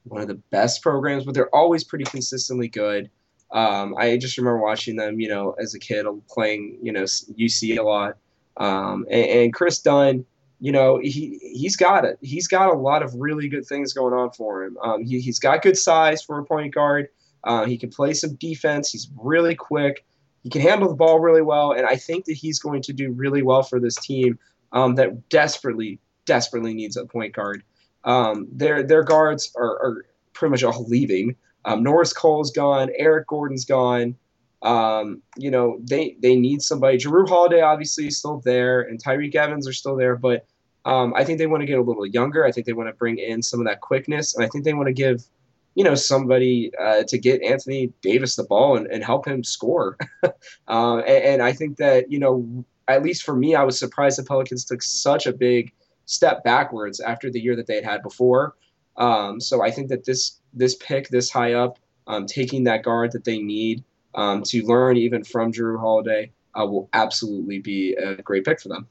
one of the best programs, but they're always pretty consistently good. Um, I just remember watching them, you know, as a kid playing, you know, UC a lot. Um, and, and Chris Dunn, you know, he he's got it. He's got a lot of really good things going on for him. Um, he he's got good size for a point guard. Uh, he can play some defense. He's really quick. He can handle the ball really well, and I think that he's going to do really well for this team um, that desperately, desperately needs a point guard. Um, their their guards are, are pretty much all leaving. Um, Norris Cole's gone. Eric Gordon's gone. Um, you know they they need somebody. Jrue Holiday obviously is still there, and Tyreke Evans are still there, but um, I think they want to get a little younger. I think they want to bring in some of that quickness, and I think they want to give you know somebody uh, to get Anthony Davis the ball and, and help him score. uh, and, and I think that you know at least for me, I was surprised the Pelicans took such a big step backwards after the year that they had had before. Um, so I think that this this pick this high up, um, taking that guard that they need um, to learn even from Jrue Holiday, uh, will absolutely be a great pick for them.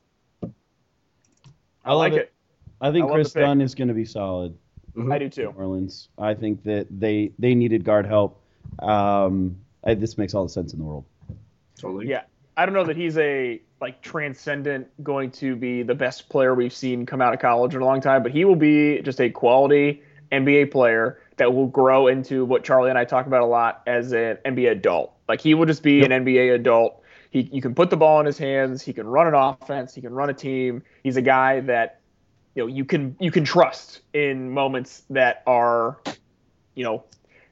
I like it. I think I Chris. Dunn is going to be solid. Mhm. I do too. New too. Orleans. I think that they they needed guard help. Um, I, this makes all the sense in the world. Totally. Yeah. I don't know that he's a like transcendent going to be the best player we've seen come out of college in a long time, but he will be just a quality NBA player that will grow into what Charlie and I talk about a lot as an NBA adult. Like he will just be an NBA adult. He you can put the ball in his hands, he can run an offense, he can run a team. He's a guy that you know you can you can trust in moments that are you know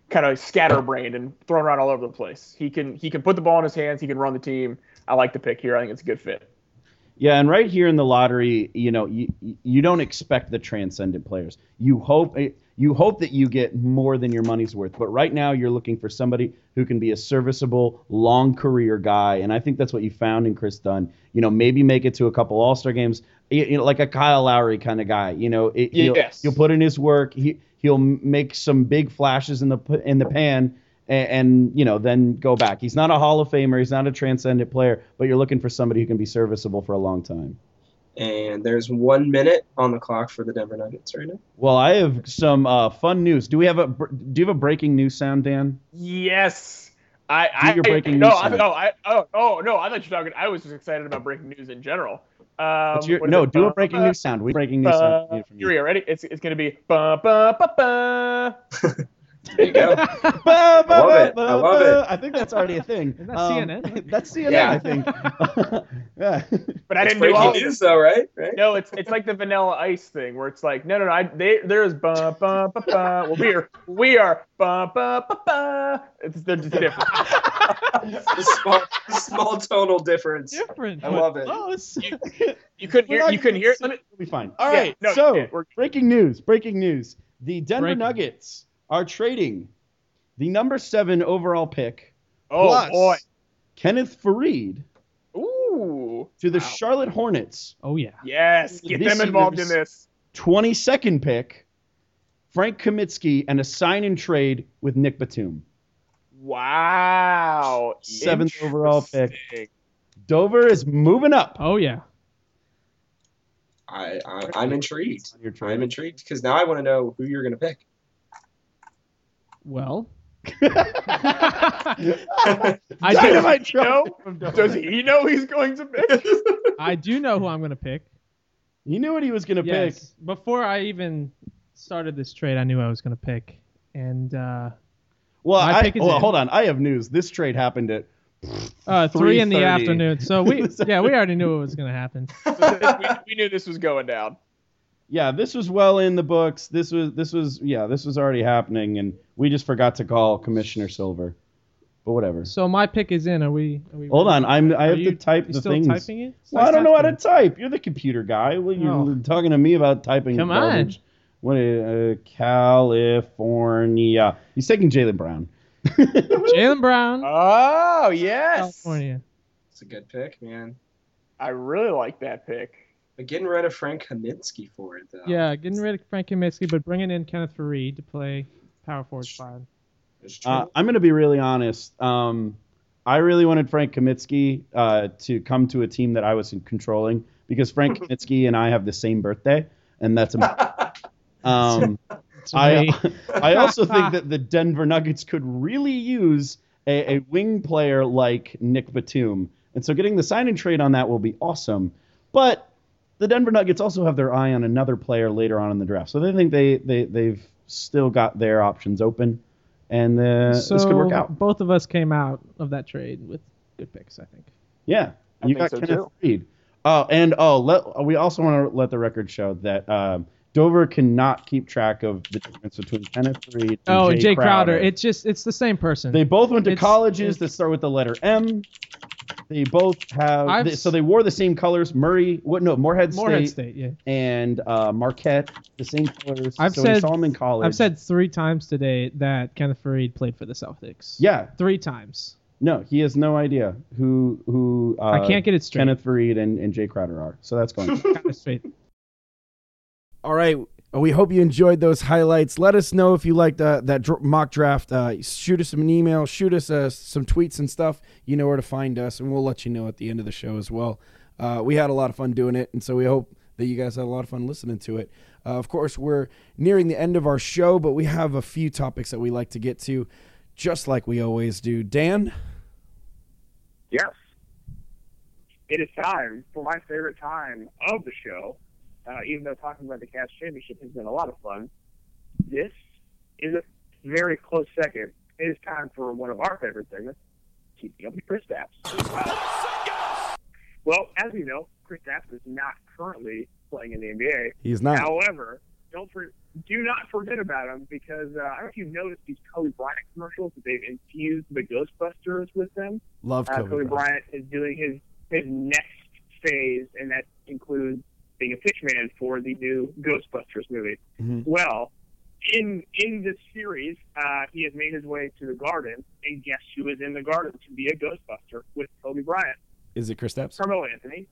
kind of scatterbrained and thrown around all over the place. He can he can put the ball in his hands, he can run the team. I like the pick here. I think it's a good fit. Yeah, and right here in the lottery, you know, you you don't expect the transcendent players. You hope you hope that you get more than your money's worth. But right now, you're looking for somebody who can be a serviceable, long career guy, and I think that's what you found in Chris Dunn. You know, maybe make it to a couple All Star games. You know, like a Kyle Lowry kind of guy. You know, it, he'll, Yes. he'll put in his work. He he'll make some big flashes in the in the pan. And, and you know, then go back. He's not a Hall of Famer. He's not a transcendent player, but you're looking for somebody who can be serviceable for a long time. And there's one minute on the clock for the Denver Nuggets right now. Well, I have some uh, fun news. Do we have a Do you have a breaking news sound, Dan? Yes. I, I your breaking no, news I, sound. no, I, oh, oh, no, I thought you were talking. I was just excited about breaking news in general. Um, What's your, what is no, it? do a breaking news sound. We breaking news sound. uh, need from here you. we go. Ready? It's it's gonna be ba ba ba ba. There you go. Ba, ba, love ba, it. ba, I love it. I think that's already a thing. Isn't that Um, CNN? That's CNN, Yeah. I think. yeah. But I It's didn't do all breaking news, though, right? Right. No, it's it's like the Vanilla Ice thing where it's like, no, no, no, I, they, there's ba ba ba ba. Well, we are we are ba ba ba ba. It's they're just different. the small, the small tonal difference. Different. I love it. Close. You couldn't hear not you couldn't hear. sing- Let me, It'll be fine. All Yeah, right. no, so, yeah, breaking news. Breaking news. The Denver Breaking. Nuggets are trading the number seven overall pick oh plus boy, Kenneth Faried ooh, to the Wow. Charlotte Hornets. Oh yeah. yes, get This them involved in this. 22nd pick, Frank Kaminsky, and a sign and trade with Nick Batum. Wow, Seventh overall pick. Dover is moving up. Oh yeah. I, I I'm intrigued. I'm intrigued because now I want to know who you're gonna pick. Well. I do, Dynamite You know? trophy from Dover. Does he know he's going to pick? I do know who I'm going to pick. He knew what he was going to pick. Before I even started this trade, I knew I was going to pick. And uh, Well, My I, pick is well in. hold on. I have news. This trade happened at uh, three in the afternoon. So we, yeah, we already knew what was going to happen. we, we knew this was going down. Yeah. This was well in the books. This was this was yeah. This was already happening, and we just forgot to call Commissioner Silver. But whatever. So my pick is in. Are we? Are we Hold on. I'm I have you, to type you the still things. typing it? Well, I don't know how to type. You're the computer guy. Well, you're Oh. talking to me about typing Come on. garbage. What uh, California? He's taking Jaylen Brown. Jaylen Brown, Oh yes, California. It's a good pick, man. I really like that pick. But getting rid of Frank Kaminsky for it, though. Yeah, getting rid of Frank Kaminsky, but bringing in Kenneth Faried to play power forward spot. It's true. Uh, I'm going to be really honest. Um, I really wanted Frank Kaminsky uh, to come to a team that I was controlling because Frank Kaminsky and I have the same birthday, and that's a, um, I I also think that the Denver Nuggets could really use a, a wing player like Nick Batum, and so getting the sign and trade on that will be awesome. But the Denver Nuggets also have their eye on another player later on in the draft, so they think they they they've still got their options open, and uh, so this could work out. both of us came out of that trade with good picks, I think. Yeah, I you think got so, Kenneth too. Reed. Oh, and oh, let, we also want to let the record show that um, Dover cannot keep track of the difference between Kenneth Reed and Oh, Jay, Jae Crowder. It's just it's the same person. They both went to It's- colleges it's- that start with the letter M. They both have they- so they wore the same colors. Murray, what? No, Morehead State, Morehead State, yeah. and uh, Marquette, the same colors. I've so we said- saw them in college. I've said three times today that Kenneth Faried played for the Celtics. yeah, Three times. no, he has no idea who who. Uh, I can't get it straight. Kenneth Reed and, and Jae Crowder are. So that's going. Got it straight. All right. We hope you enjoyed those highlights. Let us know if you liked uh, that dr- mock draft. Uh, shoot us an email, shoot us uh, some tweets and stuff. You know where to find us, and we'll let you know at the end of the show as well. Uh, we had a lot of fun doing it, and so we hope that you guys had a lot of fun listening to it. Uh, of course, we're nearing the end of our show, but we have a few topics that we like to get to, just like we always do. Dan? Yes. It is time for my favorite time of the show. Uh, even though talking about the Cavs championship has been a lot of fun, this is a very close second. It is time for one of our favorite segments, keeping up with Kristaps. Well, as you know, Kristaps is not currently playing in the NBA. He's not. However, don't for, do not forget about him because uh, I don't know if you've noticed these Kobe Bryant commercials that they've infused the Ghostbusters with them. Love Uh, Kobe. Kobe Bryant. Bryant is doing his his next phase, and that includes being a pitchman for the new Ghostbusters movie. Mhm. Well, in in this series, uh, he has made his way to the Garden, and guess who is in the Garden to be a Ghostbuster with Kobe Bryant? Is it Kristaps? Carmelo Anthony.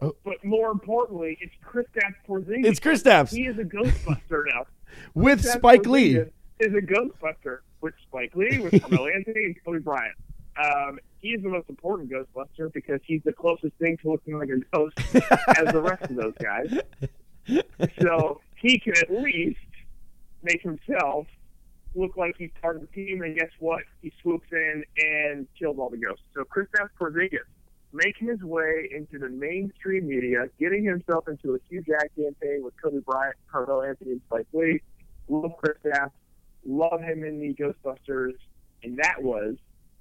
Oh. But more importantly, it's Kristaps Porzingis. It's Kristaps He is a Ghostbuster now. with Spike Lee. Is a Ghostbuster with Spike Lee, with Carmelo Anthony, and Kobe Bryant. Um, he is the most important Ghostbuster because he's the closest thing to looking like a ghost as the rest of those guys. So he can at least make himself look like he's part of the team, and guess what? He swoops in and kills all the ghosts. So Kristaps Porzingis making his way into the mainstream media, getting himself into a huge ad campaign with Kobe Bryant, Carmelo Anthony, and Spike Lee. Love Kristaps. Love him in the Ghostbusters, and that was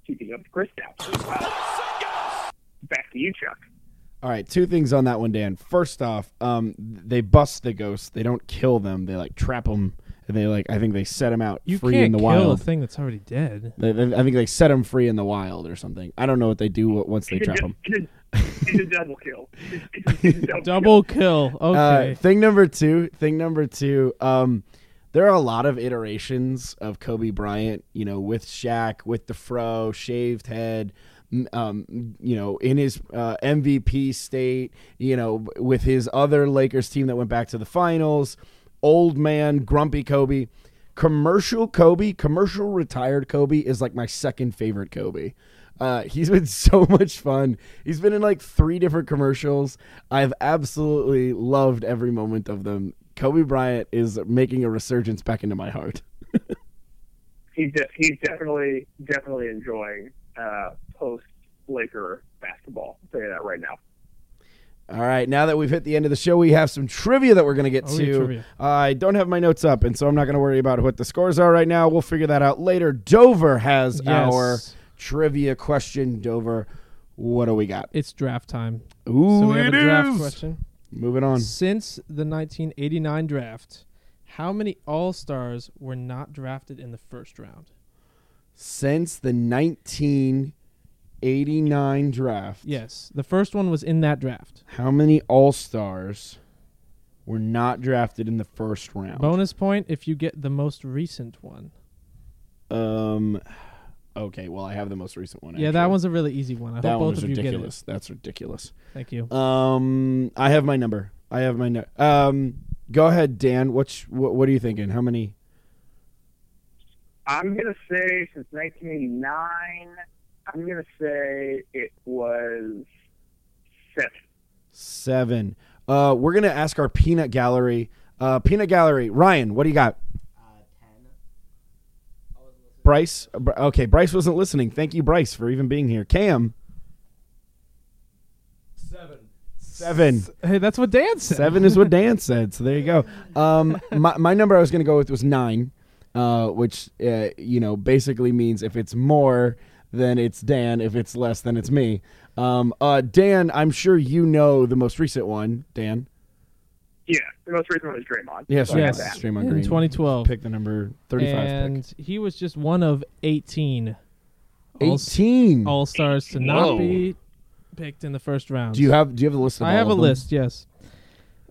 keeping up the Chris Caps. Back to you, Chuck. All right, two things on that one, Dan. First off, um, they bust the ghosts. They don't kill them. They like trap them, and they like I think they set them out You free can't in the kill wild. a thing that's already dead. They- they- I think they set them free in the wild or something. I don't know what they do once they trap a- them. It's a, double kill. It's, it's a, it's a double, Double kill. Okay. Uh, thing number two. Thing number two. Um, there are a lot of iterations of Kobe Bryant. You know, with Shaq, with the fro, shaved head. Um, you know, in his uh, MVP state. You know, with his other Lakers team that went back to the finals. Old man, grumpy Kobe. Commercial Kobe, commercial retired Kobe is like my second favorite Kobe. Uh, he's been so much fun. He's been in like three different commercials. I've absolutely loved every moment of them. Kobe Bryant is making a resurgence back into my heart. he's de- he's definitely definitely enjoying uh, post Laker basketball. I'll tell you that right now. All right, now that we've hit the end of the show, we have some trivia that we're going to get Oh, yeah, to. trivia. I don't have my notes up, and so I'm not going to worry about what the scores are right now. We'll figure that out later. Dover has Yes. our trivia question. Dover, what do we got? It's draft time. Ooh, so we have it a draft is. question. Moving on. Since the 1989 draft, how many All Stars were not drafted in the first round? Since the 1989 draft, Yes, the first one was in that draft. how many All Stars were not drafted in the first round? Bonus point if you get the most recent one. Um. Okay, well, I have the most recent one. Yeah, that actually. one's a really easy one. I that hope one both was of you get ridiculous. That's ridiculous. Thank you. Um, I have my number. I have my no- um. Go ahead, Dan. What's what? What are you thinking? How many? I'm gonna say since 1989. I'm gonna say it was seven. Seven. Uh, we're gonna ask our peanut gallery. Uh, peanut gallery. Ryan, what do you got? Bryce. Okay, Bryce wasn't listening. Thank you, Bryce, for even being here. Cam. Seven. Seven. Hey, that's what Dan said. Seven is what Dan said. So there you go. Um, my my number I was going to go with was nine, uh, which uh, you know basically means if it's more, then it's Dan. If it's less, then it's me. Um, uh, Dan, I'm sure you know the most recent one. Dan. Yeah, the most recent one was Draymond. Yes, So I Yes. that. Draymond in Green. 2012. Pick the number 35 and pick. he was just one of 18 18. All Stars to Whoa. not be picked in the first round. do you have Do you have a list? Of I all have a them? list. Yes.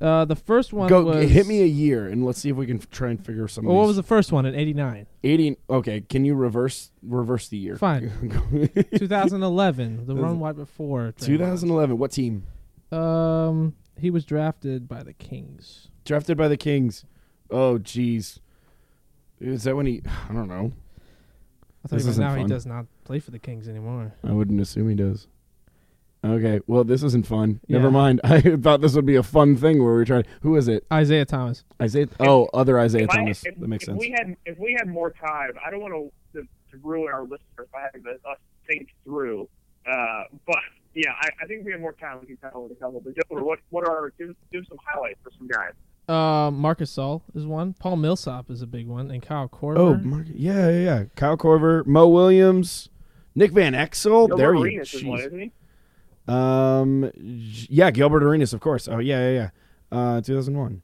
Uh, the first one Go was hit me a year and let's see if we can f- try and figure some. Well, of what was the first one in '89? 80? Okay, can you reverse reverse the year? Fine. 2011, the run right before. Draymond. 2011. What team? Um, he was drafted by the Kings. Drafted by the Kings. Oh, jeez. Is that when he? I don't know. I thought This even isn't now he fun. does not play for the Kings anymore. I wouldn't assume he does. Okay, well, this isn't fun. Never mind. I thought this would be a fun thing where we were trying. Who is it? Isaiah Thomas. Isaiah. Oh, other Isaiah If I- Thomas. if- that makes if sense. We had if we had more time, I don't want to, to ruin our listeners by having to, us think through. Uh, but yeah, I, I think we have more time. We can tackle with a couple. But Joker, what what are give, give some highlights for some guys? Uh, Marc Gasol is one. Paul Millsap is a big one, and Kyle Korver. Oh, Mark, yeah, yeah, yeah. Kyle Korver, Mo Williams, Nick Van Exel. Gilbert there you Arenas is one, jeez. isn't he? Um, yeah, Gilbert Arenas, of course. Oh, yeah, yeah, yeah. Uh, 2001.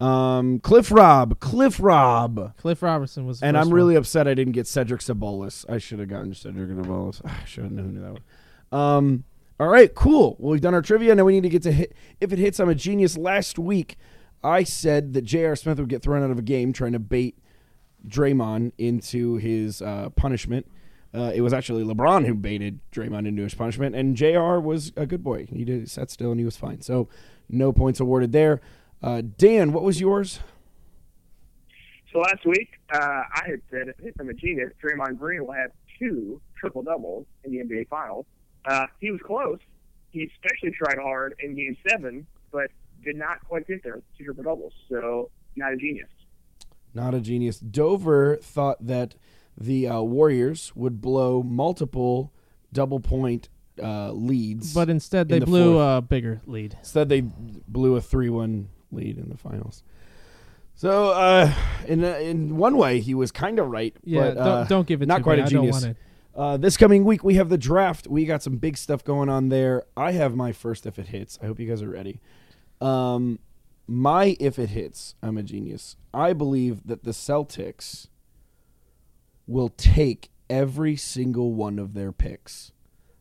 Um, Cliff Rob, Cliff Rob, Cliff Robertson was. the And first I'm one. really upset I didn't get Cedric Sabonis. I should have gotten Cedric Sabonis. I should have known who that one. Um, all right, cool. Well, we've done our trivia. Now we need to get to hit. If it hits, I'm a genius. Last week, I said that J.R. Smith would get thrown out of a game trying to bait Draymond into his uh, punishment. Uh, it was actually LeBron who baited Draymond into his punishment, and J.R. was a good boy. He did sat still and he was fine. So, no points awarded there. Uh, Dan, what was yours? So last week, uh, I had said if I'm a genius, Draymond Green will have two triple doubles in the NBA Finals. Uh, he was close. He especially tried hard in Game Seven, but did not quite get there. with Two triple doubles, so not a genius. Not a genius. Dover thought that the uh, Warriors would blow multiple double point uh, leads, But instead, in they the blew fourth. a bigger lead. instead they blew a three-one lead in the finals. So, uh, in in one way, he was kind of right. Yeah, but, don't, uh, don't give it not to quite me. a I don't genius. Uh, this coming week, we have the draft. We got some big stuff going on there. I have my first if it hits. I hope you guys are ready. Um, my if it hits, I'm a genius. I believe that the Celtics will take every single one of their picks.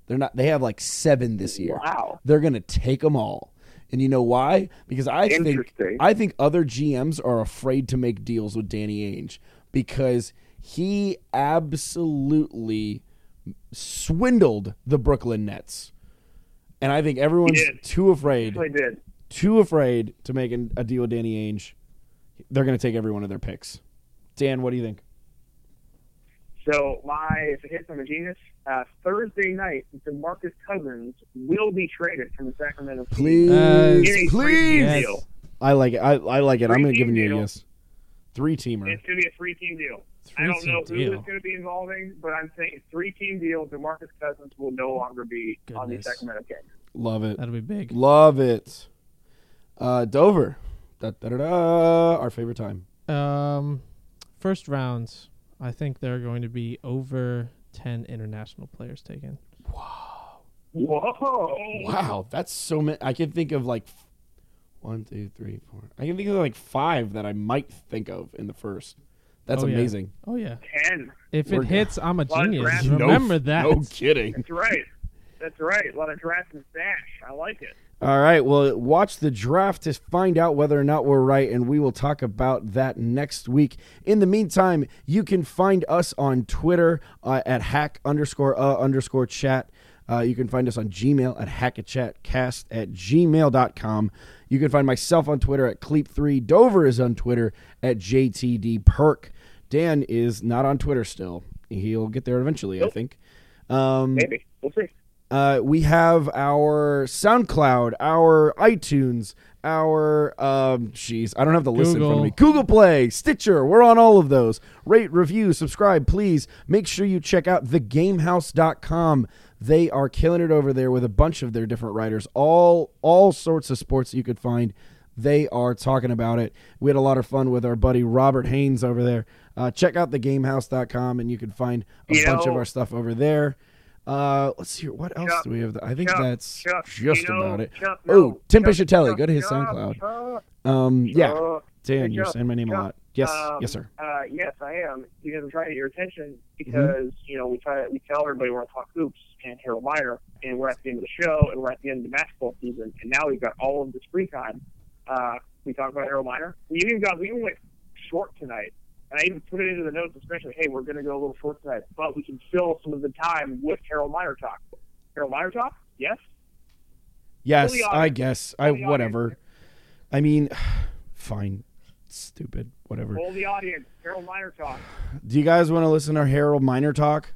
They're not. They have like seven this year. Wow. They're gonna take them all. And you know why? Because I think I think other GMs are afraid to make deals with Danny Ainge because he absolutely swindled the Brooklyn Nets. And I think everyone's too afraid, They did. too afraid to make an, a deal with Danny Ainge. They're going to take every one of their picks. Dan, what do you think? So my if it hits, I'm a genius. Uh, Thursday night, DeMarcus Cousins will be traded from the Sacramento Kings. Please, Uh, please. Yes. I like it. I, I like it. I'm going to give you a yes. Three teamer. It's going to be a three-team deal. I don't know who Three-team it's going to be involving, but I'm saying three-team deal. DeMarcus Cousins will no longer be on the Sacramento Kings. Love it. That'll be big. Love it. Uh, Dover. Da, da, da, da, our favorite time. Um, first rounds. I think there are going to be over ten international players taken. Wow. Whoa! Wow, that's so many. I can think of like one, two, three, four. I can think of like five that I might think of in the first. That's Oh, yeah. amazing. Oh yeah. Ten. If We're- it hits, I'm a Lot of genius. draft- No- Remember that. No kidding. That's right. That's right. A lot of draft and stash. I like it. All right. Well, watch the draft to find out whether or not we're right, and we will talk about that next week. In the meantime, you can find us on Twitter uh, at hack underscore uh underscore chat. Uh, you can find us on Gmail at hackachatcast at gmail.com. You can find myself on Twitter at Cleep3. Dover is on Twitter at JTDPerk. Dan is not on Twitter still. He'll get there eventually, I think. Um, Maybe. We'll see. uh, we have our SoundCloud, our iTunes, our um, jeez, I don't have the list in front of me. Google Play, Stitcher, we're on all of those. Rate, review, subscribe, please. Make sure you check out thegamehouse.com. They are killing it over there with a bunch of their different writers, all all sorts of sports that you could find. They are talking about it. We had a lot of fun with our buddy Robert Haynes over there. Uh, check out thegamehouse.com and you can find a You bunch of our stuff over there. Uh, let's see. What else Chuck, do we have? I think Chuck, that's Chuck, just you know, about it. Chuck, oh, Tim Piscitelli. Go to his SoundCloud. Um, yeah, Dan, you're saying my name a lot. Yes, Um, yes, sir. Uh, yes, I am because I'm trying to get your attention because Mm-hmm. you know we try we tell everybody we're gonna talk hoops and Harold Miner and we're at the end of the show and we're at the end of the basketball season and now we've got all of this free time. Uh, we talk about Harold Miner. We even got we even went short tonight. And I even put it into the notes, especially, hey, we're going to go a little short tonight, but we can fill some of the time with Harold Miner talk. Harold Miner talk? Yes? Yes, fully I guess. I Fully whatever. honest. I mean, fine. Stupid. Whatever. Hold the audience. Harold Miner talk. Do you guys want to listen to our Harold Miner talk?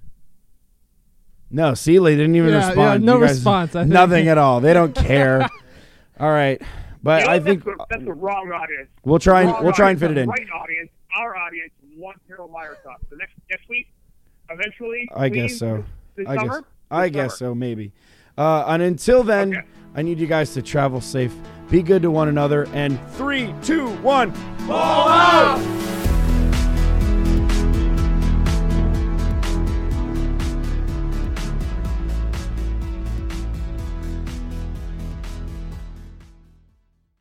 No, see, they didn't even Yeah, yeah, respond. no guys- response, I. Nothing at all. They don't care. all right, but You know, I that's think the, that's the wrong audience. we'll try and we'll try and fit it in. Right audience. Our audience wants Harold Miner talk. So next next week, eventually. I guess so. I summer, guess. I this guess summer. so. Maybe. Uh, and until then, Okay. I need you guys to travel safe, be good to one another, and three, two, one, ball out.